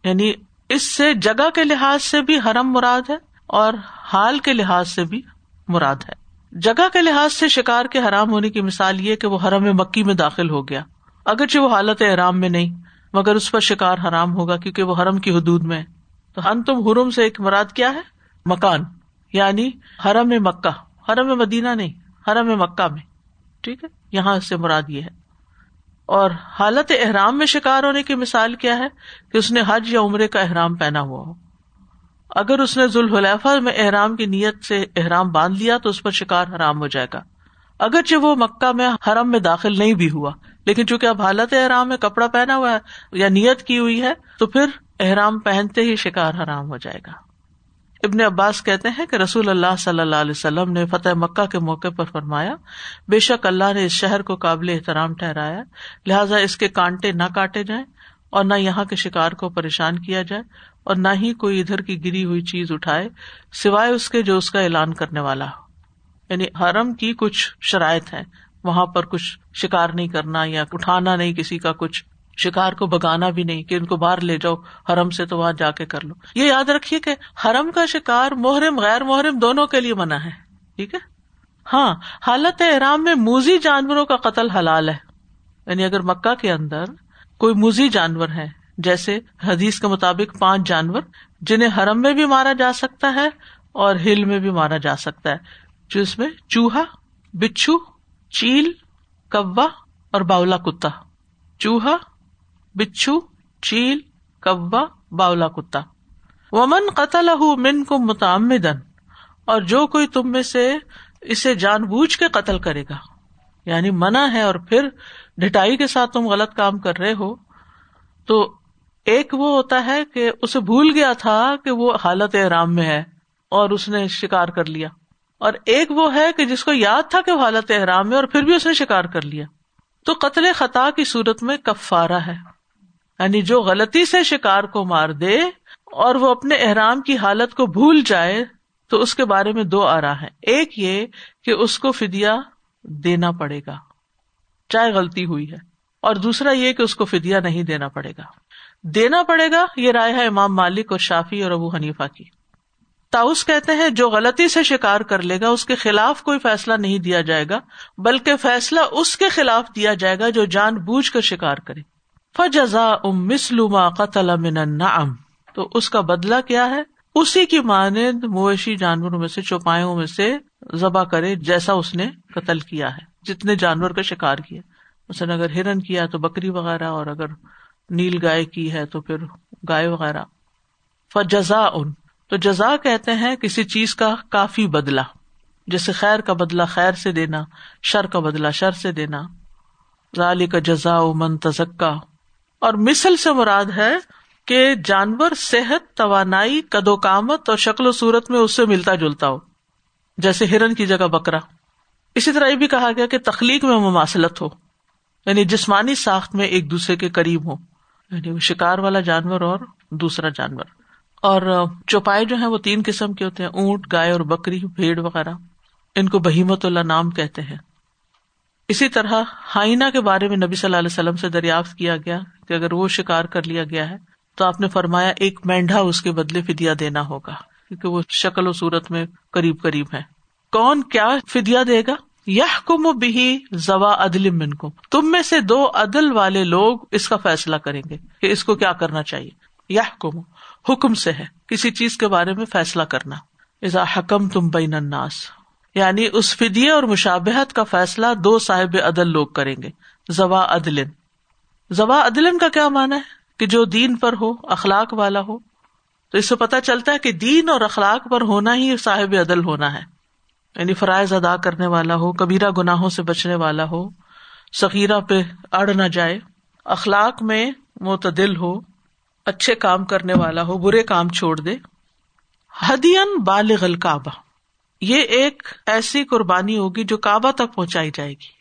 یعنی اس سے، جگہ کے لحاظ سے بھی حرم مراد ہے۔ اور حال کے لحاظ سے بھی مراد ہے۔ جگہ کے لحاظ سے شکار کے حرام ہونے کی مثال یہ کہ وہ حرم مکی میں داخل ہو گیا۔ اگرچہ وہ حالت حرام میں نہیں، مگر اس پر شکار حرام ہوگا کیونکہ وہ حرم کی حدود میں تو ان تم حرم سے ایک مراد کیا ہے؟ مکان یعنی حرم مکہ۔ حرم مدینہ نہیں، حرم مکہ میں۔ ٹھیک ہے، یہاں سے مراد یہ ہے۔ اور حالت احرام میں شکار ہونے کی مثال کیا ہے؟ کہ اس نے حج یا عمرے کا احرام پہنا ہوا ہو۔ اگر اس نے ذوالحلیفہ میں احرام کی نیت سے احرام باندھ لیا تو اس پر شکار حرام ہو جائے گا۔ اگرچہ وہ مکہ میں حرم میں داخل نہیں بھی ہوا، لیکن چونکہ اب حالت احرام میں کپڑا پہنا ہوا ہے یا نیت کی ہوئی ہے، تو پھر احرام پہنتے ہی شکار حرام ہو جائے گا۔ ابن عباس کہتے ہیں کہ رسول اللہ صلی اللہ علیہ وسلم نے فتح مکہ کے موقع پر فرمایا، بے شک اللہ نے اس شہر کو قابل احترام ٹھہرایا، لہٰذا اس کے کانٹے نہ کاٹے جائیں اور نہ یہاں کے شکار کو پریشان کیا جائے۔ اور نہ ہی کوئی ادھر کی گری ہوئی چیز اٹھائے سوائے اس کے جو اس کا اعلان کرنے والا ہو۔ یعنی حرم کی کچھ شرائط ہے وہاں پر کچھ شکار نہیں کرنا یا اٹھانا نہیں کسی کا، کچھ شکار کو بگانا بھی نہیں کہ ان کو باہر لے جاؤ، حرم سے تو وہاں جا کے کر لو۔ یہ یاد رکھیے کہ حرم کا شکار محرم، غیر محرم دونوں کے لیے منع ہے۔ ٹھیک ہے؟ ہاں حالت احرام میں موزی جانوروں کا قتل حلال ہے۔ یعنی اگر مکہ کے اندر کوئی موزی جانور ہے جیسے حدیث کے مطابق پانچ جانور جنہیں حرم میں بھی مارا جا سکتا ہے اور ہل میں بھی مارا جا سکتا ہے جس میں چوہا، بچھو، چیل، کوا اور باولا کتا۔ چوہا، بچھو، چیل کبا باولا کتا۔ ومن قتل من کو متعمدن اور جو کوئی تم میں سے اسے جان بوجھ کے قتل کرے گا یعنی منع ہے اور پھر ڈٹائی کے ساتھ تم غلط کام کر رہے ہو، تو ایک وہ ہوتا ہے کہ اسے بھول گیا تھا کہ وہ حالت احرام میں ہے اور اس نے شکار کر لیا۔ اور ایک وہ ہے کہ جس کو یاد تھا کہ وہ حالت احرام میں اور پھر بھی اس نے شکار کر لیا۔ تو قتل خطا کی صورت میں کفارا ہے۔ یعنی جو غلطی سے شکار کو مار دے اور وہ اپنے احرام کی حالت کو بھول جائے، تو اس کے بارے میں دو آ رہا ہے ایک یہ کہ اس کو فدیا دینا پڑے گا، چاہے غلطی ہوئی ہے۔ اور دوسرا یہ کہ اس کو فدیا نہیں دینا پڑے گا۔ دینا پڑے گا یہ رائے ہے امام مالک اور شافی اور ابو حنیفا کی۔ تاؤس کہتے ہیں جو غلطی سے شکار کر لے گا، اس کے خلاف کوئی فیصلہ نہیں دیا جائے گا، بلکہ فیصلہ اس کے خلاف دیا جائے گا جو جان بوجھ کر شکار کرے۔ فجزا ام مسلما قتل من النعم۔ تو اس کا بدلا کیا ہے؟ اسی کی مانند مویشی جانوروں میں سے، چوپایوں میں سے ذبح کرے جیسا اس نے قتل کیا ہے، جتنے جانور کا شکار کیا۔ مثلاً اگر ہرن کیا تو بکری وغیرہ، اور اگر نیل گائے کی ہے تو پھر گائے وغیرہ۔ فجزا ان تو جزا کہتے ہیں کسی چیز کا کافی بدلا جیسے خیر کا بدلا خیر سے دینا، شر کا بدلا شر سے دینا۔ ظالی کا جزا من تزکا۔ اور مثل سے مراد ہے کہ جانور صحت، توانائی کد و کامت اور شکل و صورت میں اس سے ملتا جلتا ہو، جیسے ہرن کی جگہ بکرا۔ اسی طرح یہ بھی کہا گیا کہ تخلیق میں مماثلت ہو یعنی جسمانی ساخت میں ایک دوسرے کے قریب ہو۔ یعنی شکار والا جانور اور دوسرا جانور۔ اور چوپائے جو ہیں وہ تین قسم کے ہوتے ہیں، اونٹ، گائے اور بکری، بھیڑ وغیرہ۔ ان کو بہیمت اللہ نام کہتے ہیں۔ اسی طرح ہائنا کے بارے میں نبی صلی اللہ علیہ وسلم سے دریافت کیا گیا کہ اگر وہ شکار کر لیا گیا ہے، تو آپ نے فرمایا ایک مینڈا اس کے بدلے فدیا دینا ہوگا، کیونکہ وہ شکل و صورت میں قریب قریب ہے کون کیا فدیا دے گا؟ یہ کم بھی زوا عدل من کو تم میں سے دو عدل والے لوگ اس کا فیصلہ کریں گے کہ اس کو کیا کرنا چاہیے۔ یہ کم حکم سے ہے کسی چیز کے بارے میں فیصلہ کرنا۔ ایسا حکم تم بین اناس یعنی اس فدیے اور مشابہت کا فیصلہ دو صاحب عدل لوگ کریں گے۔ زوا عدل زوا عدل کا کیا مانا ہے؟ کہ جو دین پر ہو، اخلاق والا ہو۔ تو اس سے پتا چلتا ہے کہ دین اور اخلاق پر ہونا ہی صاحب عدل ہونا ہے۔ یعنی فرائض ادا کرنے والا ہو، کبیرہ گناہوں سے بچنے والا ہو سکیرہ پہ اڑ نہ جائے، اخلاق میں معتدل ہو، اچھے کام کرنے والا ہو، برے کام چھوڑ دے۔ ہدین بالغ الکعبہ۔ یہ ایک ایسی قربانی ہوگی جو کعبہ تک پہنچائی جائے گی۔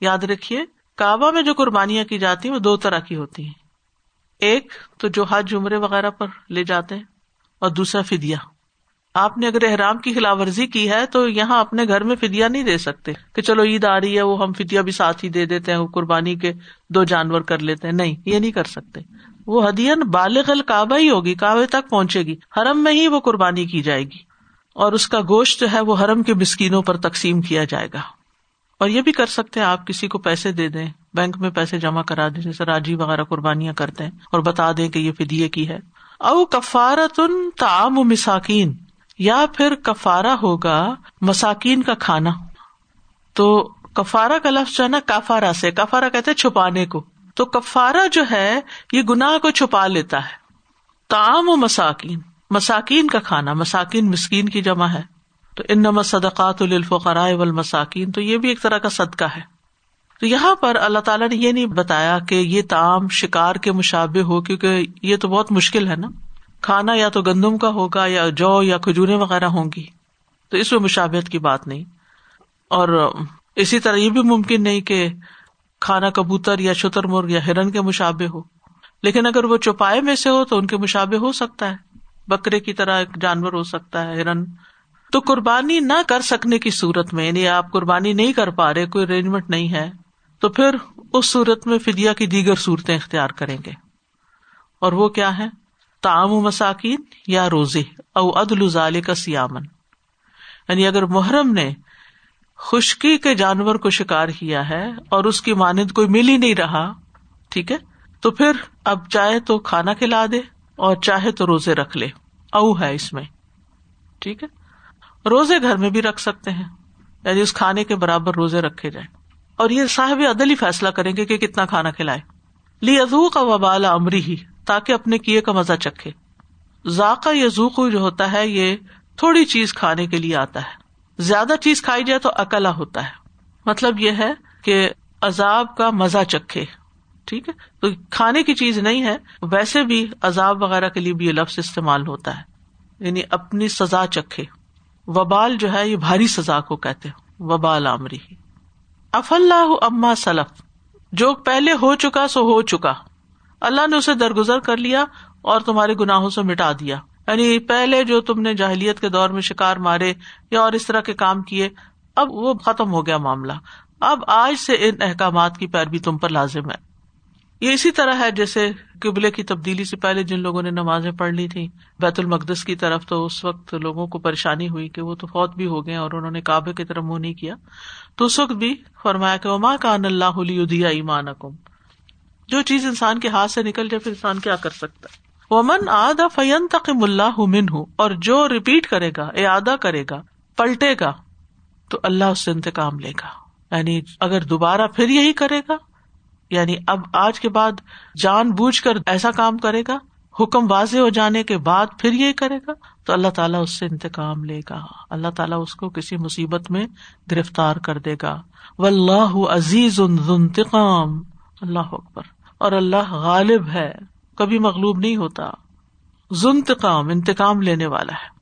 یاد رکھیے، کعبہ میں جو قربانیاں کی جاتی ہیں، وہ دو طرح کی ہوتی ہیں۔ ایک تو جو حج، عمرے وغیرہ پر لے جاتے ہیں اور دوسرا فدیا آپ نے اگر احرام کی خلاف ورزی کی ہے تو یہاں اپنے گھر میں فدیا نہیں دے سکتے کہ چلو عید آ رہی ہے، وہ ہم فدیا بھی ساتھ ہی دے دیتے ہیں قربانی کے دو جانور کر لیتے ہیں۔ نہیں، یہ نہیں کر سکتے۔ وہ ہدین بالغ الکعبہ ہی ہوگی، کعبے تک پہنچے گی۔ حرم میں ہی وہ قربانی کی جائے گی۔ اور اس کا گوشت جو ہے وہ حرم کے مسکینوں پر تقسیم کیا جائے گا۔ اور یہ بھی کر سکتے ہیں، آپ کسی کو پیسے دے دیں، بینک میں پیسے جمع کرا دیں، جیسے راجی وغیرہ قربانیاں کرتے ہیں اور بتا دیں کہ یہ فدیے کی ہے۔ او کفارت ان تعام مساکین۔ یا پھر کفارا ہوگا مساکین کا کھانا۔ تو کفارا کا لفظ جو ہے نا کافارا سے کفارا کہتے چھپانے کو۔ تو کفارا جو ہے، یہ گناہ کو چھپا لیتا ہے۔ تعام و مساکین مساکین کا کھانا، مساکین مسکین کی جمع ہے۔ تو ان نمت صدقات الفقرائے والمساکین، تو یہ بھی ایک طرح کا صدقہ ہے۔ تو یہاں پر اللہ تعالیٰ نے یہ نہیں بتایا کہ یہ تعام شکار کے مشابے ہو، کیونکہ یہ تو بہت مشکل ہے نا۔ کھانا یا تو گندم کا ہوگا یا جو یا کھجورے وغیرہ ہوں گی۔ تو اس میں مشابت کی بات نہیں۔ اور اسی طرح یہ بھی ممکن نہیں کہ کھانا کبوتر یا شتر مرغ یا ہرن کے مشابے ہو۔ لیکن اگر وہ چوپائے میں سے ہو تو ان کے مشابے ہو سکتا ہے۔ بکرے کی طرح ایک جانور ہو سکتا ہے، ہرن۔ تو قربانی نہ کر سکنے کی صورت میں یعنی آپ قربانی نہیں کر پا رہے، کوئی ارینجمنٹ نہیں ہے، تو پھر اس صورت میں فدیا کی دیگر صورتیں اختیار کریں گے۔ اور وہ کیا ہے تعام و مساکین یا روزے، او ادل کا سیامن یعنی اگر محرم نے خشکی کے جانور کو شکار کیا ہے اور اس کی مانند کوئی مل ہی نہیں رہا، ٹھیک ہے؟ تو پھر اب چاہے تو کھانا کھلا دے اور چاہے تو روزے رکھ لے۔ او ہے اس میں۔ ٹھیک ہے؟ روزے گھر میں بھی رکھ سکتے ہیں۔ یعنی اس کھانے کے برابر روزے رکھے جائیں۔ اور یہ صاحب عدل ہی فیصلہ کریں گے کہ کتنا کھانا کھلائے۔ لی ازو کا وبال امری ہی تاکہ اپنے کیے کا مزہ چکھے۔ ذاکہ یزوق جو ہوتا ہے، یہ تھوڑی چیز کھانے کے لیے آتا ہے۔ زیادہ چیز کھائی جائے تو اکلا ہوتا ہے۔ مطلب یہ ہے کہ عذاب کا مزہ چکھے۔ ٹھیک ہے؟ تو کھانے کی چیز نہیں ہے، ویسے بھی عذاب وغیرہ کے لیے بھی یہ لفظ استعمال ہوتا ہے۔ یعنی اپنی سزا چکھے۔ وبال جو ہے، یہ بھاری سزا کو کہتے وبال عمری اف اللہ اما سلف۔ جو پہلے ہو چکا، سو ہو چکا۔ اللہ نے اسے درگزر کر لیا اور تمہارے گناہوں سے مٹا دیا۔ یعنی پہلے جو تم نے جاہلیت کے دور میں شکار مارے یا اور اس طرح کے کام کیے، اب وہ ختم ہو گیا معاملہ۔ اب آج سے ان احکامات کی پیروی تم پر لازم ہے۔ یہ اسی طرح ہے جیسے قبلے کی تبدیلی سے پہلے جن لوگوں نے نمازیں پڑھ لی تھی بیت المقدس کی طرف تو اس وقت لوگوں کو پریشانی ہوئی کہ وہ تو فوت بھی ہو گئے اور انہوں نے کعبے کی طرف منہ نہیں کیا۔ تو اس وقت بھی فرمایا کہ ماں کا اللہ ایمان جو چیز انسان کے ہاتھ سے نکل جائے، پھر انسان کیا کر سکتا ہے؟ ومن آدا فین تقم اللہ من ہوں اور جو ریپیٹ کرے گا ادا کرے گا، پلٹے گا، تو اللہ اس سے انتقام لے گا۔ یعنی اگر دوبارہ پھر یہی کرے گا یعنی اب آج کے بعد جان بوجھ کر ایسا کام کرے گا، حکم واضح ہو جانے کے بعد پھر یہ کرے گا، تو اللہ تعالیٰ اس سے انتقام لے گا۔ اللہ تعالیٰ اس کو کسی مصیبت میں گرفتار کر دے گا۔ و اللہ عزیز انتقام۔ اللہ اکبر۔ اور اللہ غالب ہے، کبھی مغلوب نہیں ہوتا۔ ذنتقام انتقام لینے والا ہے۔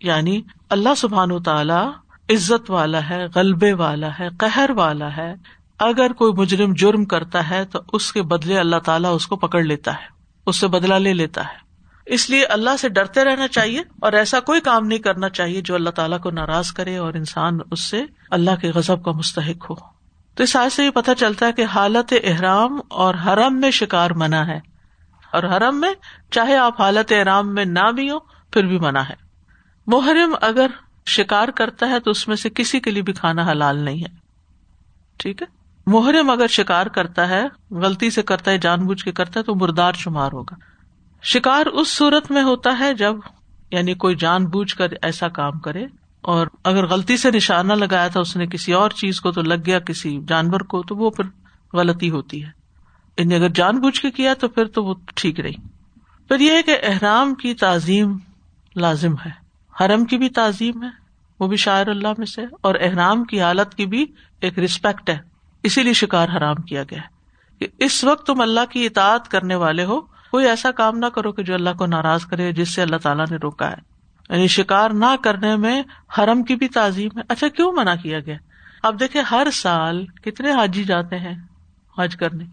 یعنی اللہ سبحان و تعالی عزت والا ہے، غلبے والا ہے، قہر والا ہے۔ اگر کوئی مجرم جرم کرتا ہے تو اس کے بدلے اللہ تعالیٰ اس کو پکڑ لیتا ہے، اس سے بدلا لے لیتا ہے۔ اس لیے اللہ سے ڈرتے رہنا چاہیے اور ایسا کوئی کام نہیں کرنا چاہیے جو اللہ تعالیٰ کو ناراض کرے اور انسان اس سے اللہ کے غزب کا مستحق ہو۔ تو اس آج سے یہ پتا چلتا ہے کہ حالت احرام اور حرم میں شکار منع ہے اور حرم میں چاہے آپ حالت احرام میں نہ بھی ہو پھر بھی منع ہے۔ محرم اگر شکار کرتا ہے تو اس میں سے کسی کے لیے بھی کھانا حلال نہیں ہے۔ ٹھیک ہے؟ محرم اگر شکار کرتا ہے، غلطی سے کرتا ہے، جان بوجھ کے کرتا ہے، تو مردار شمار ہوگا۔ شکار اس صورت میں ہوتا ہے جب یعنی کوئی جان بوجھ کر ایسا کام کرے اور اگر غلطی سے نشانہ لگایا تھا اس نے کسی اور چیز کو تو لگ گیا کسی جانور کو، تو وہ پھر غلطی ہوتی ہے۔ یعنی اگر جان بوجھ کے کیا تو پھر تو وہ ٹھیک رہی پھر یہ ہے کہ احرام کی تعظیم لازم ہے۔ حرم کی بھی تعظیم ہے، وہ بھی شاعر اللہ میں سے، اور احرام کی حالت کی بھی ایک ریسپیکٹ ہے۔ اسی لیے شکار حرام کیا گیا کہ اس وقت تم اللہ کی اطاعت کرنے والے ہو، کوئی ایسا کام نہ کرو کہ جو اللہ کو ناراض کرے، جس سے اللہ تعالیٰ نے روکا ہے۔ یعنی شکار نہ کرنے میں حرم کی بھی تعظیم ہے۔ اچھا کیوں منع کیا گیا؟ اب دیکھے ہر سال کتنے حاجی جاتے ہیں حج کرنے۔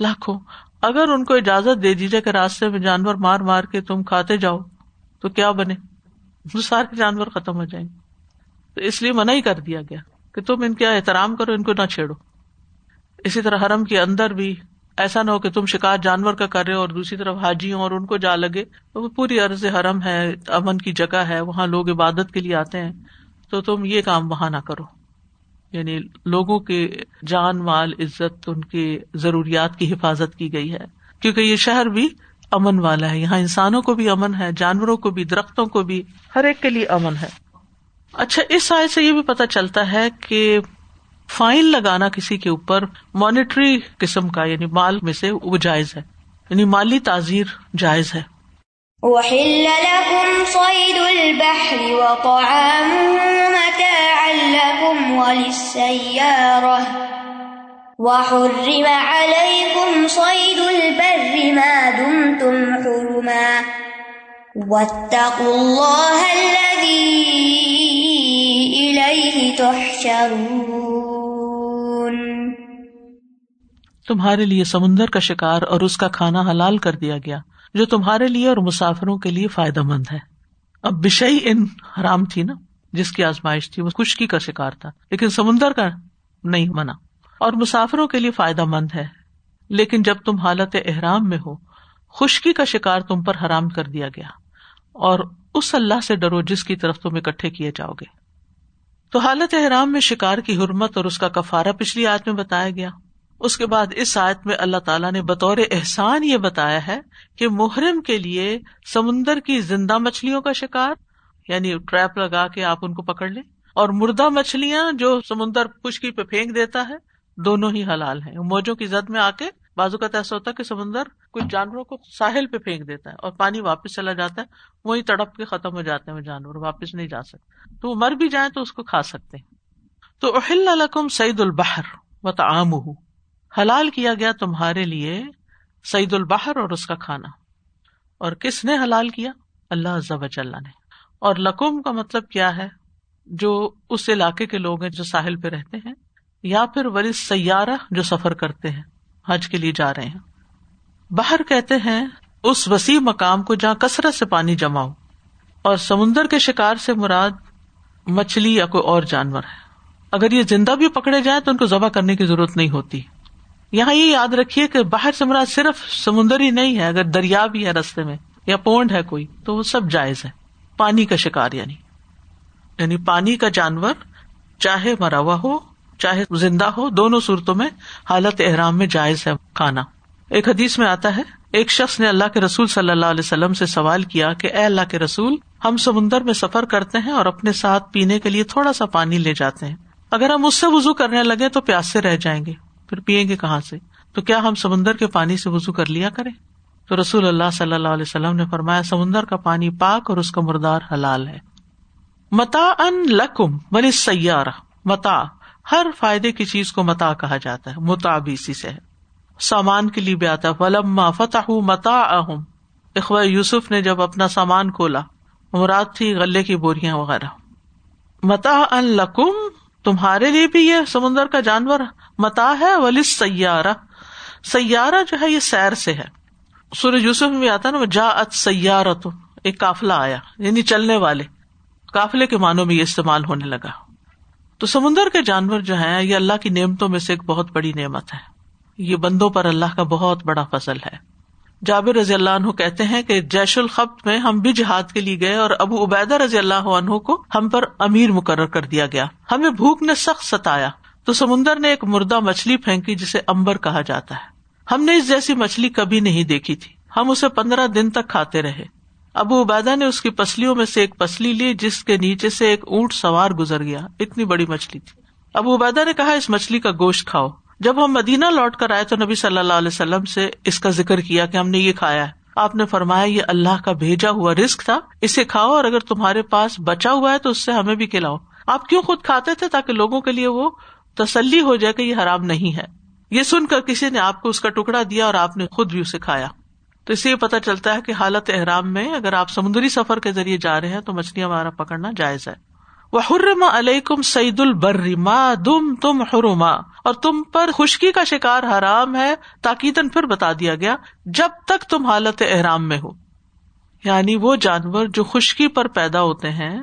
لاکھوں۔ اگر ان کو اجازت دے دیجیے کہ راستے میں جانور مار مار کے تم کھاتے جاؤ، تو کیا بنے؟ سارے جانور ختم ہو جائیں گے۔ تو اس لیے منع ہی کر دیا گیا کہ تم ان کا احترام کرو، ان کو نہ چھیڑو۔ اسی طرح حرم کے اندر بھی ایسا نہ ہو کہ تم شکار جانور کا کر رہے ہو اور دوسری طرف حاجی ہوں اور ان کو جا لگے۔ تو پوری عرض حرم ہے، امن کی جگہ ہے، وہاں لوگ عبادت کے لیے آتے ہیں۔ تو تم یہ کام وہاں نہ کرو۔ یعنی لوگوں کے جان، مال، عزت، ان کی ضروریات کی حفاظت کی گئی ہے۔ کیونکہ یہ شہر بھی امن والا ہے۔ یہاں انسانوں کو بھی امن ہے، جانوروں کو بھی، درختوں کو بھی، ہر ایک کے لیے امن ہے۔ اچھا اس سائز سے یہ بھی پتا چلتا ہے کہ فائن لگانا کسی کے اوپر مانیٹری قسم کا یعنی مال میں سے وہ جائز ہے یعنی مالی تعزیر جائز ہے۔ وحل لكم صيد البحر وطعامه متاعا لكم وللسيارة وحرم عليكم صيد البر ما دمتم حرما واتقوا الله الذي إليه تحشرون تمہارے لیے سمندر کا شکار اور اس کا کھانا حلال کر دیا گیا، جو تمہارے لیے اور مسافروں کے لیے فائدہ مند ہے۔ اب بشئی ان حرام تھی نا، جس کی آزمائش تھی، وہ خشکی کا شکار تھا، لیکن سمندر کا نہیں منع۔ اور مسافروں کے لیے فائدہ مند ہے۔ لیکن جب تم حالت احرام میں ہو، خشکی کا شکار تم پر حرام کر دیا گیا۔ اور اس اللہ سے ڈرو جس کی طرف تم اکٹھے کیے جاؤ گے۔ تو حالت احرام میں شکار کی حرمت اور اس کا کفارہ پچھلی آیت میں بتایا گیا۔ اس کے بعد اس آیت میں اللہ تعالیٰ نے بطور احسان یہ بتایا ہے کہ محرم کے لیے سمندر کی زندہ مچھلیوں کا شکار یعنی ٹریپ لگا کے آپ ان کو پکڑ لیں، اور مردہ مچھلیاں جو سمندر خشکی پہ پھینک دیتا ہے، دونوں ہی حلال ہیں۔ موجوں کی زد میں آ کے بازو کا ایسا ہوتا ہے کہ سمندر کچھ جانوروں کو ساحل پہ پھینک دیتا ہے اور پانی واپس چلا جاتا ہے وہی تڑپ کے ختم ہو جاتے ہیں وہ جانور، واپس نہیں جا سکتے۔ تو وہ مر بھی جائیں تو اس کو کھا سکتے ہیں۔ تو اہل الحکم سعید البحر و تعام حلال کیا گیا تمہارے لیے سعید البحر اور اس کا کھانا۔ اور کس نے حلال کیا؟ اللہ ضب نے۔ اور لقم کا مطلب کیا ہے؟ جو اس علاقے کے لوگ ہیں جو ساحل پہ رہتے ہیں، یا پھر ولی سیارہ جو سفر کرتے ہیں، حج کے لیے جا رہے ہیں۔ باہر کہتے ہیں، اس وسیع مقام کو جہاں کثرت سے پانی جمع ہو۔ اور سمندر کے شکار سے مراد مچھلی یا کوئی اور جانور ہے۔ اگر یہ زندہ بھی پکڑے جائیں تو ان کو ذبح کرنے کی ضرورت نہیں ہوتی۔ یہاں یہ یاد رکھیے کہ باہر سے مراد صرف سمندر ہی نہیں ہے، اگر دریا بھی ہے رستے میں یا پونڈ ہے کوئی، تو وہ سب جائز ہے۔ پانی کا شکار یعنی۔ یعنی پانی کا جانور چاہے مرا ہوا ہو، چاہے زندہ ہو، دونوں صورتوں میں حالت احرام میں جائز ہے کھانا۔ ایک حدیث میں آتا ہے، ایک شخص نے اللہ کے رسول صلی اللہ علیہ وسلم سے سوال کیا کہ اے اللہ کے رسول، ہم سمندر میں سفر کرتے ہیں اور اپنے ساتھ پینے کے لیے تھوڑا سا پانی لے جاتے ہیں۔ اگر ہم اس سے وزو کرنے لگے تو پیاس سے رہ جائیں گے۔ پھر پیئیں گے کہاں سے؟ تو کیا ہم سمندر کے پانی سے وزو کر لیا کریں؟ تو رسول اللہ صلی اللہ علیہ وسلم نے فرمایا، سمندر کا پانی پاک اور اس کا مردار حلال ہے۔ متا ان لکم ولی سیارہ متا ہر فائدے کی چیز کو متا کہا جاتا ہے متاب اسی سے سامان کے لیے بھی آتا ہے۔ ولما فتح متا اہم اخوا یوسف نے جب اپنا سامان کھولا، مراد تھی غلے کی بوریاں وغیرہ۔ متا ان لکم تمہارے لیے بھی یہ سمندر کا جانور متا ہے؟ ولی سیارہ سیارہ جو ہے یہ سیر سے ہے۔ سورج یوسف میں آتا نا جا ات سیارہ تو ایک کافلا آیا یعنی چلنے والے۔ کافلے کے معنوں میں یہ استعمال ہونے لگا۔ تو سمندر کے جانور جو ہیں، یہ اللہ کی نعمتوں میں سے ایک بہت بڑی نعمت ہے۔ یہ بندوں پر اللہ کا بہت بڑا فضل ہے۔ جابر رضی اللہ عنہ کہتے ہیں کہ جیش الخط میں ہم بھی جہاد کے لیے گئے اور ابو عبیدہ رضی اللہ عنہ کو ہم پر امیر مقرر کر دیا گیا۔ ہمیں بھوک نے سخت ستایا۔ تو سمندر نے ایک مردہ مچھلی پھینکی جسے امبر کہا جاتا ہے۔ ہم نے اس جیسی مچھلی کبھی نہیں دیکھی تھی۔ ہم اسے پندرہ دن تک کھاتے رہے۔ ابو عبیدہ نے اس کی پسلیوں میں سے ایک پسلی لی جس کے نیچے سے ایک اونٹ سوار گزر گیا۔ اتنی بڑی مچھلی تھی۔ ابو عبیدہ نے کہا، اس مچھلی کا گوشت کھاؤ۔ جب ہم مدینہ لوٹ کر آئے تو نبی صلی اللہ علیہ وسلم سے اس کا ذکر کیا کہ ہم نے یہ کھایا ہے۔ آپ نے فرمایا، یہ اللہ کا بھیجا ہوا رسک تھا، اسے کھاؤ اور اگر تمہارے پاس بچا ہوا ہے تو اس سے ہمیں بھی کھلاؤ۔ آپ کیوں خود کھاتے تھے تاکہ لوگوں کے لیے وہ تسلی ہو جائے کہ یہ حرام نہیں ہے؟ یہ سن کر کسی نے آپ کو اس کا ٹکڑا دیا اور آپ نے خود بھی اسے کھایا۔ تو اس سے پتا چلتا ہے کہ حالت احرام میں اگر آپ سمندری سفر کے ذریعے جا رہے ہیں تو مچھلیاں وغیرہ پکڑنا جائز ہے۔ وہ حرما علیکم سعید البر ما دم تم حرما اور تم پر خشکی کا شکار حرام ہے تاکید پھر بتا دیا گیا جب تک تم حالت احرام میں ہو۔ یعنی وہ جانور جو خشکی پر پیدا ہوتے ہیں،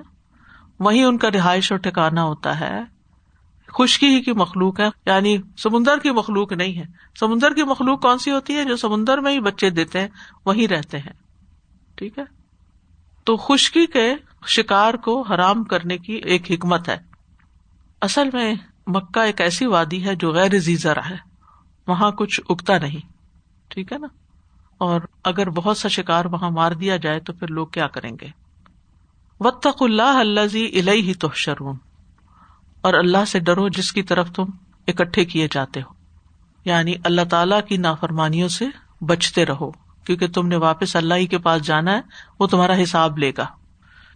وہیں ان کا رہائش اور ٹھکانا ہوتا ہے۔ خشکی ہی کی مخلوق ہے یعنی سمندر کی مخلوق نہیں ہے۔ سمندر کی مخلوق کون سی ہوتی ہے؟ جو سمندر میں ہی بچے دیتے ہیں، وہیں رہتے ہیں۔ ٹھیک ہے؟ تو خشکی کے شکار کو حرام کرنے کی ایک حکمت ہے۔ اصل میں مکہ ایک ایسی وادی ہے جو غیر زیزر ہے۔ وہاں کچھ اگتا نہیں۔ ٹھیک ہے نا؟ اور اگر بہت سا شکار وہاں مار دیا جائے تو پھر لوگ کیا کریں گے؟ وطق اللہ اللہ ہی تو شرون اور اللہ سے ڈرو جس کی طرف تم اکٹھے کیے جاتے ہو۔ یعنی اللہ تعالی کی نافرمانیوں سے بچتے رہو۔ کیونکہ تم نے واپس اللہ ہی کے پاس جانا ہے، وہ تمہارا حساب لے گا۔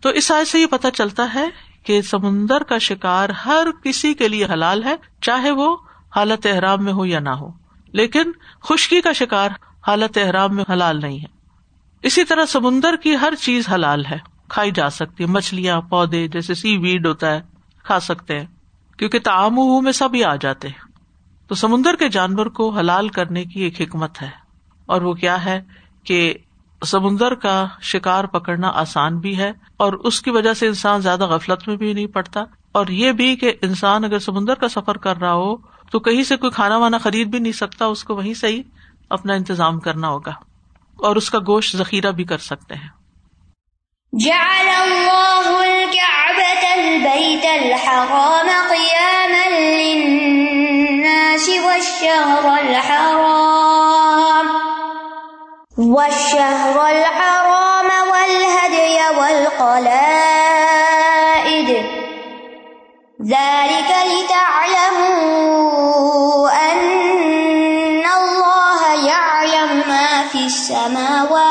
تو اس آئے سے یہ پتا چلتا ہے کہ سمندر کا شکار ہر کسی کے لیے حلال ہے، چاہے وہ حالت احرام میں ہو یا نہ ہو۔ لیکن خشکی کا شکار حالت احرام میں حلال نہیں ہے۔ اسی طرح سمندر کی ہر چیز حلال ہے۔ کھائی جا سکتی ہے، مچھلیاں، پودے، جیسے سی ویڈ ہوتا ہے، کھا سکتے ہیں۔ کیونکہ تعام میں سب ہی آ جاتے ہیں۔ تو سمندر کے جانور کو حلال کرنے کی ایک حکمت ہے۔ اور وہ کیا ہے کہ سمندر کا شکار پکڑنا آسان بھی ہے اور اس کی وجہ سے انسان زیادہ غفلت میں بھی نہیں پڑتا۔ اور یہ بھی کہ انسان اگر سمندر کا سفر کر رہا ہو تو کہیں سے کوئی کھانا وانا خرید بھی نہیں سکتا، اس کو وہیں سے ہی اپنا انتظام کرنا ہوگا اور اس کا گوشت ذخیرہ بھی کر سکتے ہیں۔ جعل الله الكعبة البيت الحرام قياما للناس والشهر الحرام۔ والشهر الحرام والهدي والقلائد. ذلك لتعلموا أن الله يعلم ما في السماوات،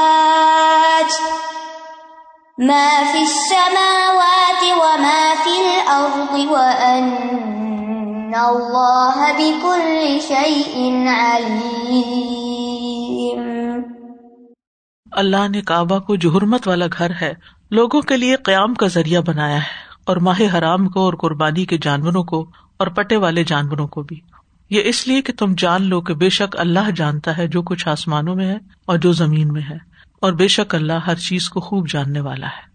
ما في السماوات وما في الأرض، وأن الله بكل شيء عليم. اللہ نے کعبہ کو جو حرمت والا گھر ہے، لوگوں کے لیے قیام کا ذریعہ بنایا ہے، اور ماہ حرام کو اور قربانی کے جانوروں کو اور پٹے والے جانوروں کو بھی۔ یہ اس لیے کہ تم جان لو کہ بے شک اللہ جانتا ہے جو کچھ آسمانوں میں ہے اور جو زمین میں ہے، اور بے شک اللہ ہر چیز کو خوب جاننے والا ہے۔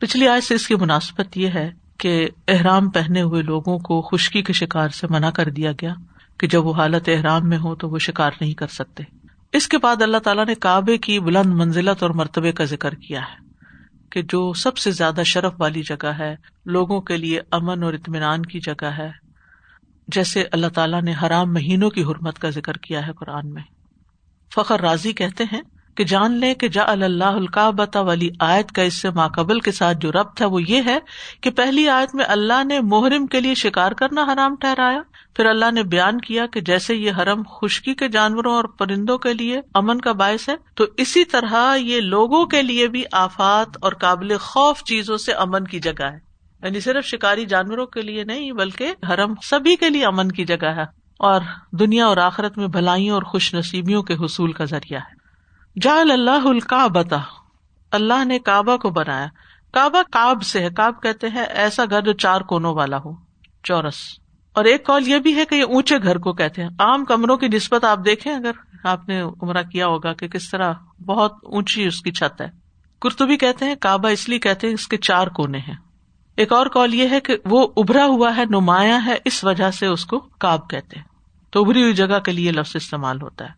پچھلی آج سے اس کی مناسبت یہ ہے کہ احرام پہنے ہوئے لوگوں کو خشکی کے شکار سے منع کر دیا گیا کہ جب وہ حالت احرام میں ہو تو وہ شکار نہیں کر سکتے۔ اس کے بعد اللہ تعالیٰ نے کعبے کی بلند منزلت اور مرتبے کا ذکر کیا ہے کہ جو سب سے زیادہ شرف والی جگہ ہے، لوگوں کے لیے امن اور اطمینان کی جگہ ہے، جیسے اللہ تعالیٰ نے حرام مہینوں کی حرمت کا ذکر کیا ہے قرآن میں۔ فخر راضی کہتے ہیں کہ جان لیں کہ جا اللہ القابتا والی آیت کا اس سے ماقبل کے ساتھ جو ربط ہے وہ یہ ہے کہ پہلی آیت میں اللہ نے محرم کے لیے شکار کرنا حرام ٹھہرایا، پھر اللہ نے بیان کیا کہ جیسے یہ حرم خشکی کے جانوروں اور پرندوں کے لیے امن کا باعث ہے، تو اسی طرح یہ لوگوں کے لیے بھی آفات اور قابل خوف چیزوں سے امن کی جگہ ہے۔ یعنی صرف شکاری جانوروں کے لیے نہیں، بلکہ حرم سبھی کے لیے امن کی جگہ ہے اور دنیا اور آخرت میں بھلائیوں اور خوش نصیبیوں کے حصول کا ذریعہ ہے۔ جال اللہ الکابتا اللہ نے کعبہ کو بنایا۔ کعبہ کاب سے ہے۔ کاب کہتے ہیں، ایسا گھر جو چار کونوں والا ہو، چورس۔ اور ایک کال یہ بھی ہے کہ یہ اونچے گھر کو کہتے ہیں۔ عام کمروں کی نسبت آپ دیکھیں، اگر آپ نے عمرہ کیا ہوگا کہ کس طرح بہت اونچی اس کی چھت ہے۔ کرتبی کہتے ہیں، کعبہ اس لیے کہتے ہیں اس کے چار کونے ہیں۔ ایک اور کال یہ ہے کہ وہ ابھرا ہوا ہے، نمایاں ہے، اس وجہ سے اس کو کاب کہتے ہیں۔ تو ابری ہوئی جگہ کے لیے لفظ استعمال ہوتا ہے۔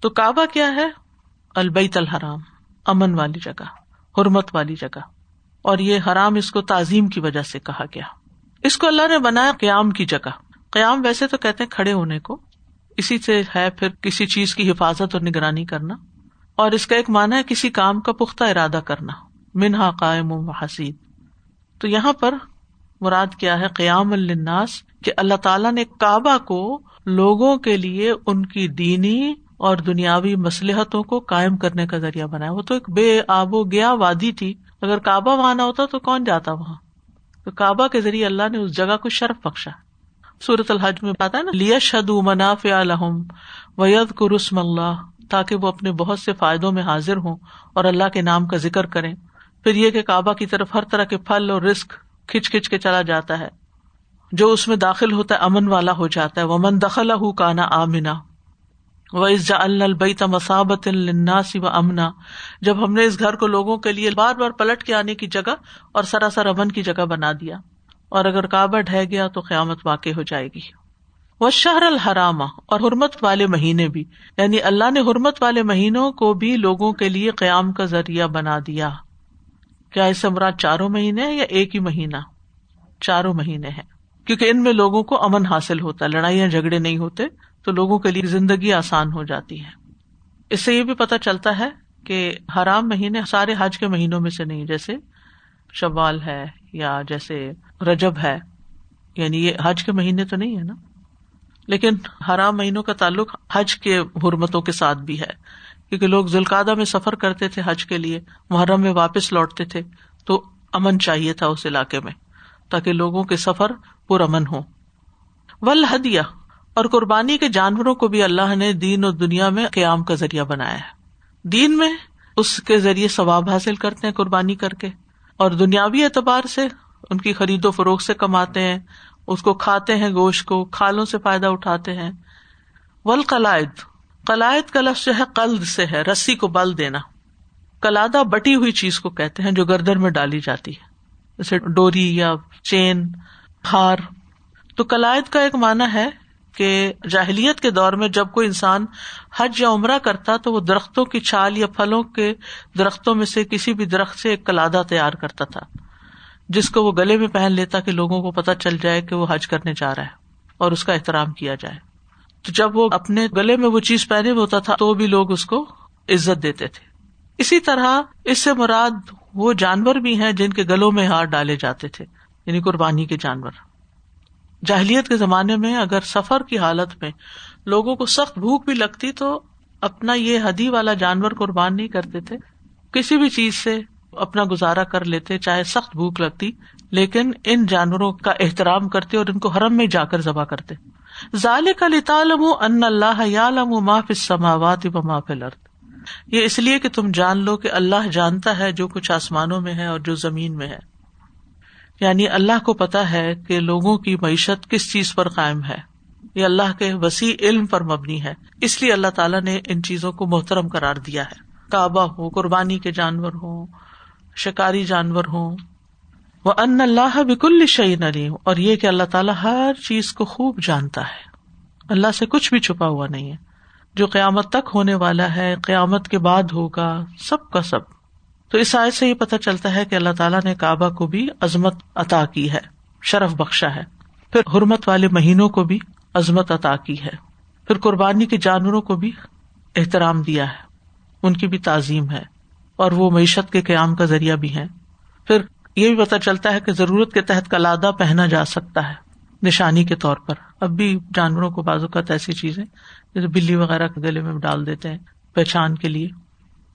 تو کعبہ کیا ہے؟ البیت الحرام، امن والی جگہ، حرمت والی جگہ۔ اور یہ حرام اس کو تعظیم کی وجہ سے کہا گیا۔ اس کو اللہ نے بنایا قیام کی جگہ۔ قیام ویسے تو کہتے ہیں کھڑے ہونے کو۔ اسی سے ہے پھر کسی چیز کی حفاظت اور نگرانی کرنا۔ اور اس کا ایک مانا ہے کسی کام کا پختہ ارادہ کرنا۔ منہا قائم و حسید۔ تو یہاں پر مراد کیا ہے؟ قیام الناس کہ اللہ تعالیٰ نے کعبہ کو لوگوں کے لیے ان کی دینی اور دنیاوی مسلحتوں کو قائم کرنے کا ذریعہ بنایا۔ وہ تو ایک بے آب و گیا وادی تھی۔ اگر کعبہ وہاں نہ ہوتا تو کون جاتا وہاں؟ تو کعبہ کے ذریعے اللہ نے اس جگہ کو شرف بخشا۔ سورت الحج میں پتا نا لیا شد مناف الحم وید کو رسم اللہ، تاکہ وہ اپنے بہت سے فائدوں میں حاضر ہوں اور اللہ کے نام کا ذکر کریں۔ پھر یہ کہ کعبہ کی طرف ہر طرح کے پھل اور رسک کھچ کھچ کے چلا جاتا ہے۔ جو اس میں داخل ہوتا ہے، امن والا ہو جاتا ہے۔ وہ من دخل ہُو کانا آمنا۔ جا البیت مسابت الناسی و امنا جب ہم نے اس گھر کو لوگوں کے لیے بار بار پلٹ کے آنے کی جگہ اور سراسر امن کی جگہ بنا دیا، اور اگر کعبہ ڈہ گیا تو قیامت واقع ہو جائے گی۔ وہ شہر الحرامہ اور حرمت والے مہینے بھی۔ یعنی اللہ نے حرمت والے مہینوں کو بھی لوگوں کے لیے قیام کا ذریعہ بنا دیا۔ کیا اس سے مراد چاروں مہینے یا ایک ہی مہینہ؟ چاروں مہینے ہیں۔ کیونکہ ان میں لوگوں کو امن حاصل ہوتا، لڑائیاں جھگڑے نہیں ہوتے۔ تو لوگوں کے لیے زندگی آسان ہو جاتی ہے۔ اس سے یہ بھی پتا چلتا ہے کہ حرام مہینے سارے حج کے مہینوں میں سے نہیں، جیسے شوال ہے یا جیسے رجب ہے یعنی یہ حج کے مہینے تو نہیں ہے نا۔ لیکن حرام مہینوں کا تعلق حج کے حرمتوں کے ساتھ بھی ہے۔ کیونکہ لوگ ذوالقادہ میں سفر کرتے تھے حج کے لیے، محرم میں واپس لوٹتے تھے، تو امن چاہیے تھا اس علاقے میں تاکہ لوگوں کے سفر پر امن ہو ول ہدیہ اور قربانی کے جانوروں کو بھی اللہ نے دین اور دنیا میں قیام کا ذریعہ بنایا ہے۔ دین میں اس کے ذریعے ثواب حاصل کرتے ہیں قربانی کر کے اور دنیاوی اعتبار سے ان کی خرید و فروخت سے کماتے ہیں، اس کو کھاتے ہیں گوشت کو، کھالوں سے فائدہ اٹھاتے ہیں۔ ول قلائد قلائد کا لفظ جو ہے قلد سے ہے، رسی کو بل دینا۔ کلادہ بٹی ہوئی چیز کو کہتے ہیں جو گردن میں ڈالی جاتی ہے۔ جیسے ڈوری یا چین ہار تو کلائد کا ایک مانا ہے کہ جاہلیت کے دور میں جب کوئی انسان حج یا عمرہ کرتا تو وہ درختوں کی چھال یا پھلوں کے درختوں میں سے کسی بھی درخت سے ایک کلادہ تیار کرتا تھا، جس کو وہ گلے میں پہن لیتا کہ لوگوں کو پتہ چل جائے کہ وہ حج کرنے جا رہا ہے اور اس کا احترام کیا جائے۔ تو جب وہ اپنے گلے میں وہ چیز پہنے ہوتا تھا تو بھی لوگ اس کو عزت دیتے تھے۔ اسی طرح اس سے مراد وہ جانور بھی ہیں جن کے گلوں میں ہار ڈالے جاتے تھے یعنی قربانی کے جانور۔ جاہلیت کے زمانے میں اگر سفر کی حالت میں لوگوں کو سخت بھوک بھی لگتی تو اپنا یہ ہدی والا جانور قربان نہیں کرتے تھے۔ کسی بھی چیز سے اپنا گزارا کر لیتے چاہے سخت بھوک لگتی، لیکن ان جانوروں کا احترام کرتے اور ان کو حرم میں جا کر ذبح کرتے۔ ظال کا لطالم ان اللہ یالم معاف سماوات و معاف الرد یہ اس لیے کہ تم جان لو کہ اللہ جانتا ہے جو کچھ آسمانوں میں ہے اور جو زمین میں ہے۔ یعنی اللہ کو پتا ہے کہ لوگوں کی معیشت کس چیز پر قائم ہے۔ یہ اللہ کے وسیع علم پر مبنی ہے۔ اس لیے اللہ تعالیٰ نے ان چیزوں کو محترم قرار دیا ہے۔ کعبہ ہو، قربانی کے جانور ہوں، شکاری جانور ہوں۔ وہ ان اللہ بکل شعین علیم اور یہ کہ اللہ تعالیٰ ہر چیز کو خوب جانتا ہے۔ اللہ سے کچھ بھی چھپا ہوا نہیں ہے۔ جو قیامت تک ہونے والا ہے، قیامت کے بعد ہوگا، سب کا سب۔ تو اس آئے سے یہ پتا چلتا ہے کہ اللہ تعالیٰ نے کعبہ کو بھی عظمت عطا کی ہے، شرف بخشا ہے۔ پھر حرمت والے مہینوں کو بھی عظمت عطا کی ہے۔ پھر قربانی کے جانوروں کو بھی احترام دیا ہے۔ ان کی بھی تعظیم ہے۔ اور وہ معیشت کے قیام کا ذریعہ بھی ہے پھر یہ بھی پتا چلتا ہے کہ ضرورت کے تحت کلادہ پہنا جا سکتا ہے نشانی کے طور پر۔ اب بھی جانوروں کو بازو کا ایسی چیزیں، جیسے بلی وغیرہ کے گلے میں ڈال دیتے ہیں پہچان کے لیے۔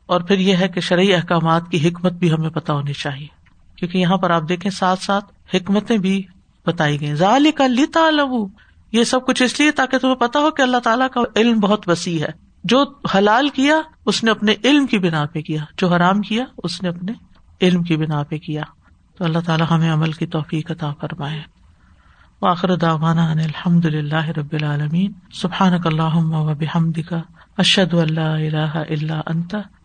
اور پھر یہ ہے کہ شرعی احکامات کی حکمت بھی ہمیں پتا ہونی چاہیے۔ کیونکہ یہاں پر آپ دیکھیں ساتھ ساتھ حکمتیں بھی بتائی گئی ظال کا لتا یہ سب کچھ اس لیے تاکہ تمہیں پتا ہو کہ اللہ تعالیٰ کا علم بہت وسیع ہے۔ جو حلال کیا، اس نے اپنے علم کی بنا پہ کیا۔ جو حرام کیا، اس نے اپنے علم کی بنا پہ کیا۔ تو اللہ تعالیٰ ہمیں عمل کی توفیق عطا فرمائے۔ واخر داوانا الحمد للہ رب العالمین۔ سبحان اللہ و بحمد کا اللہ الہ اللہ انت۔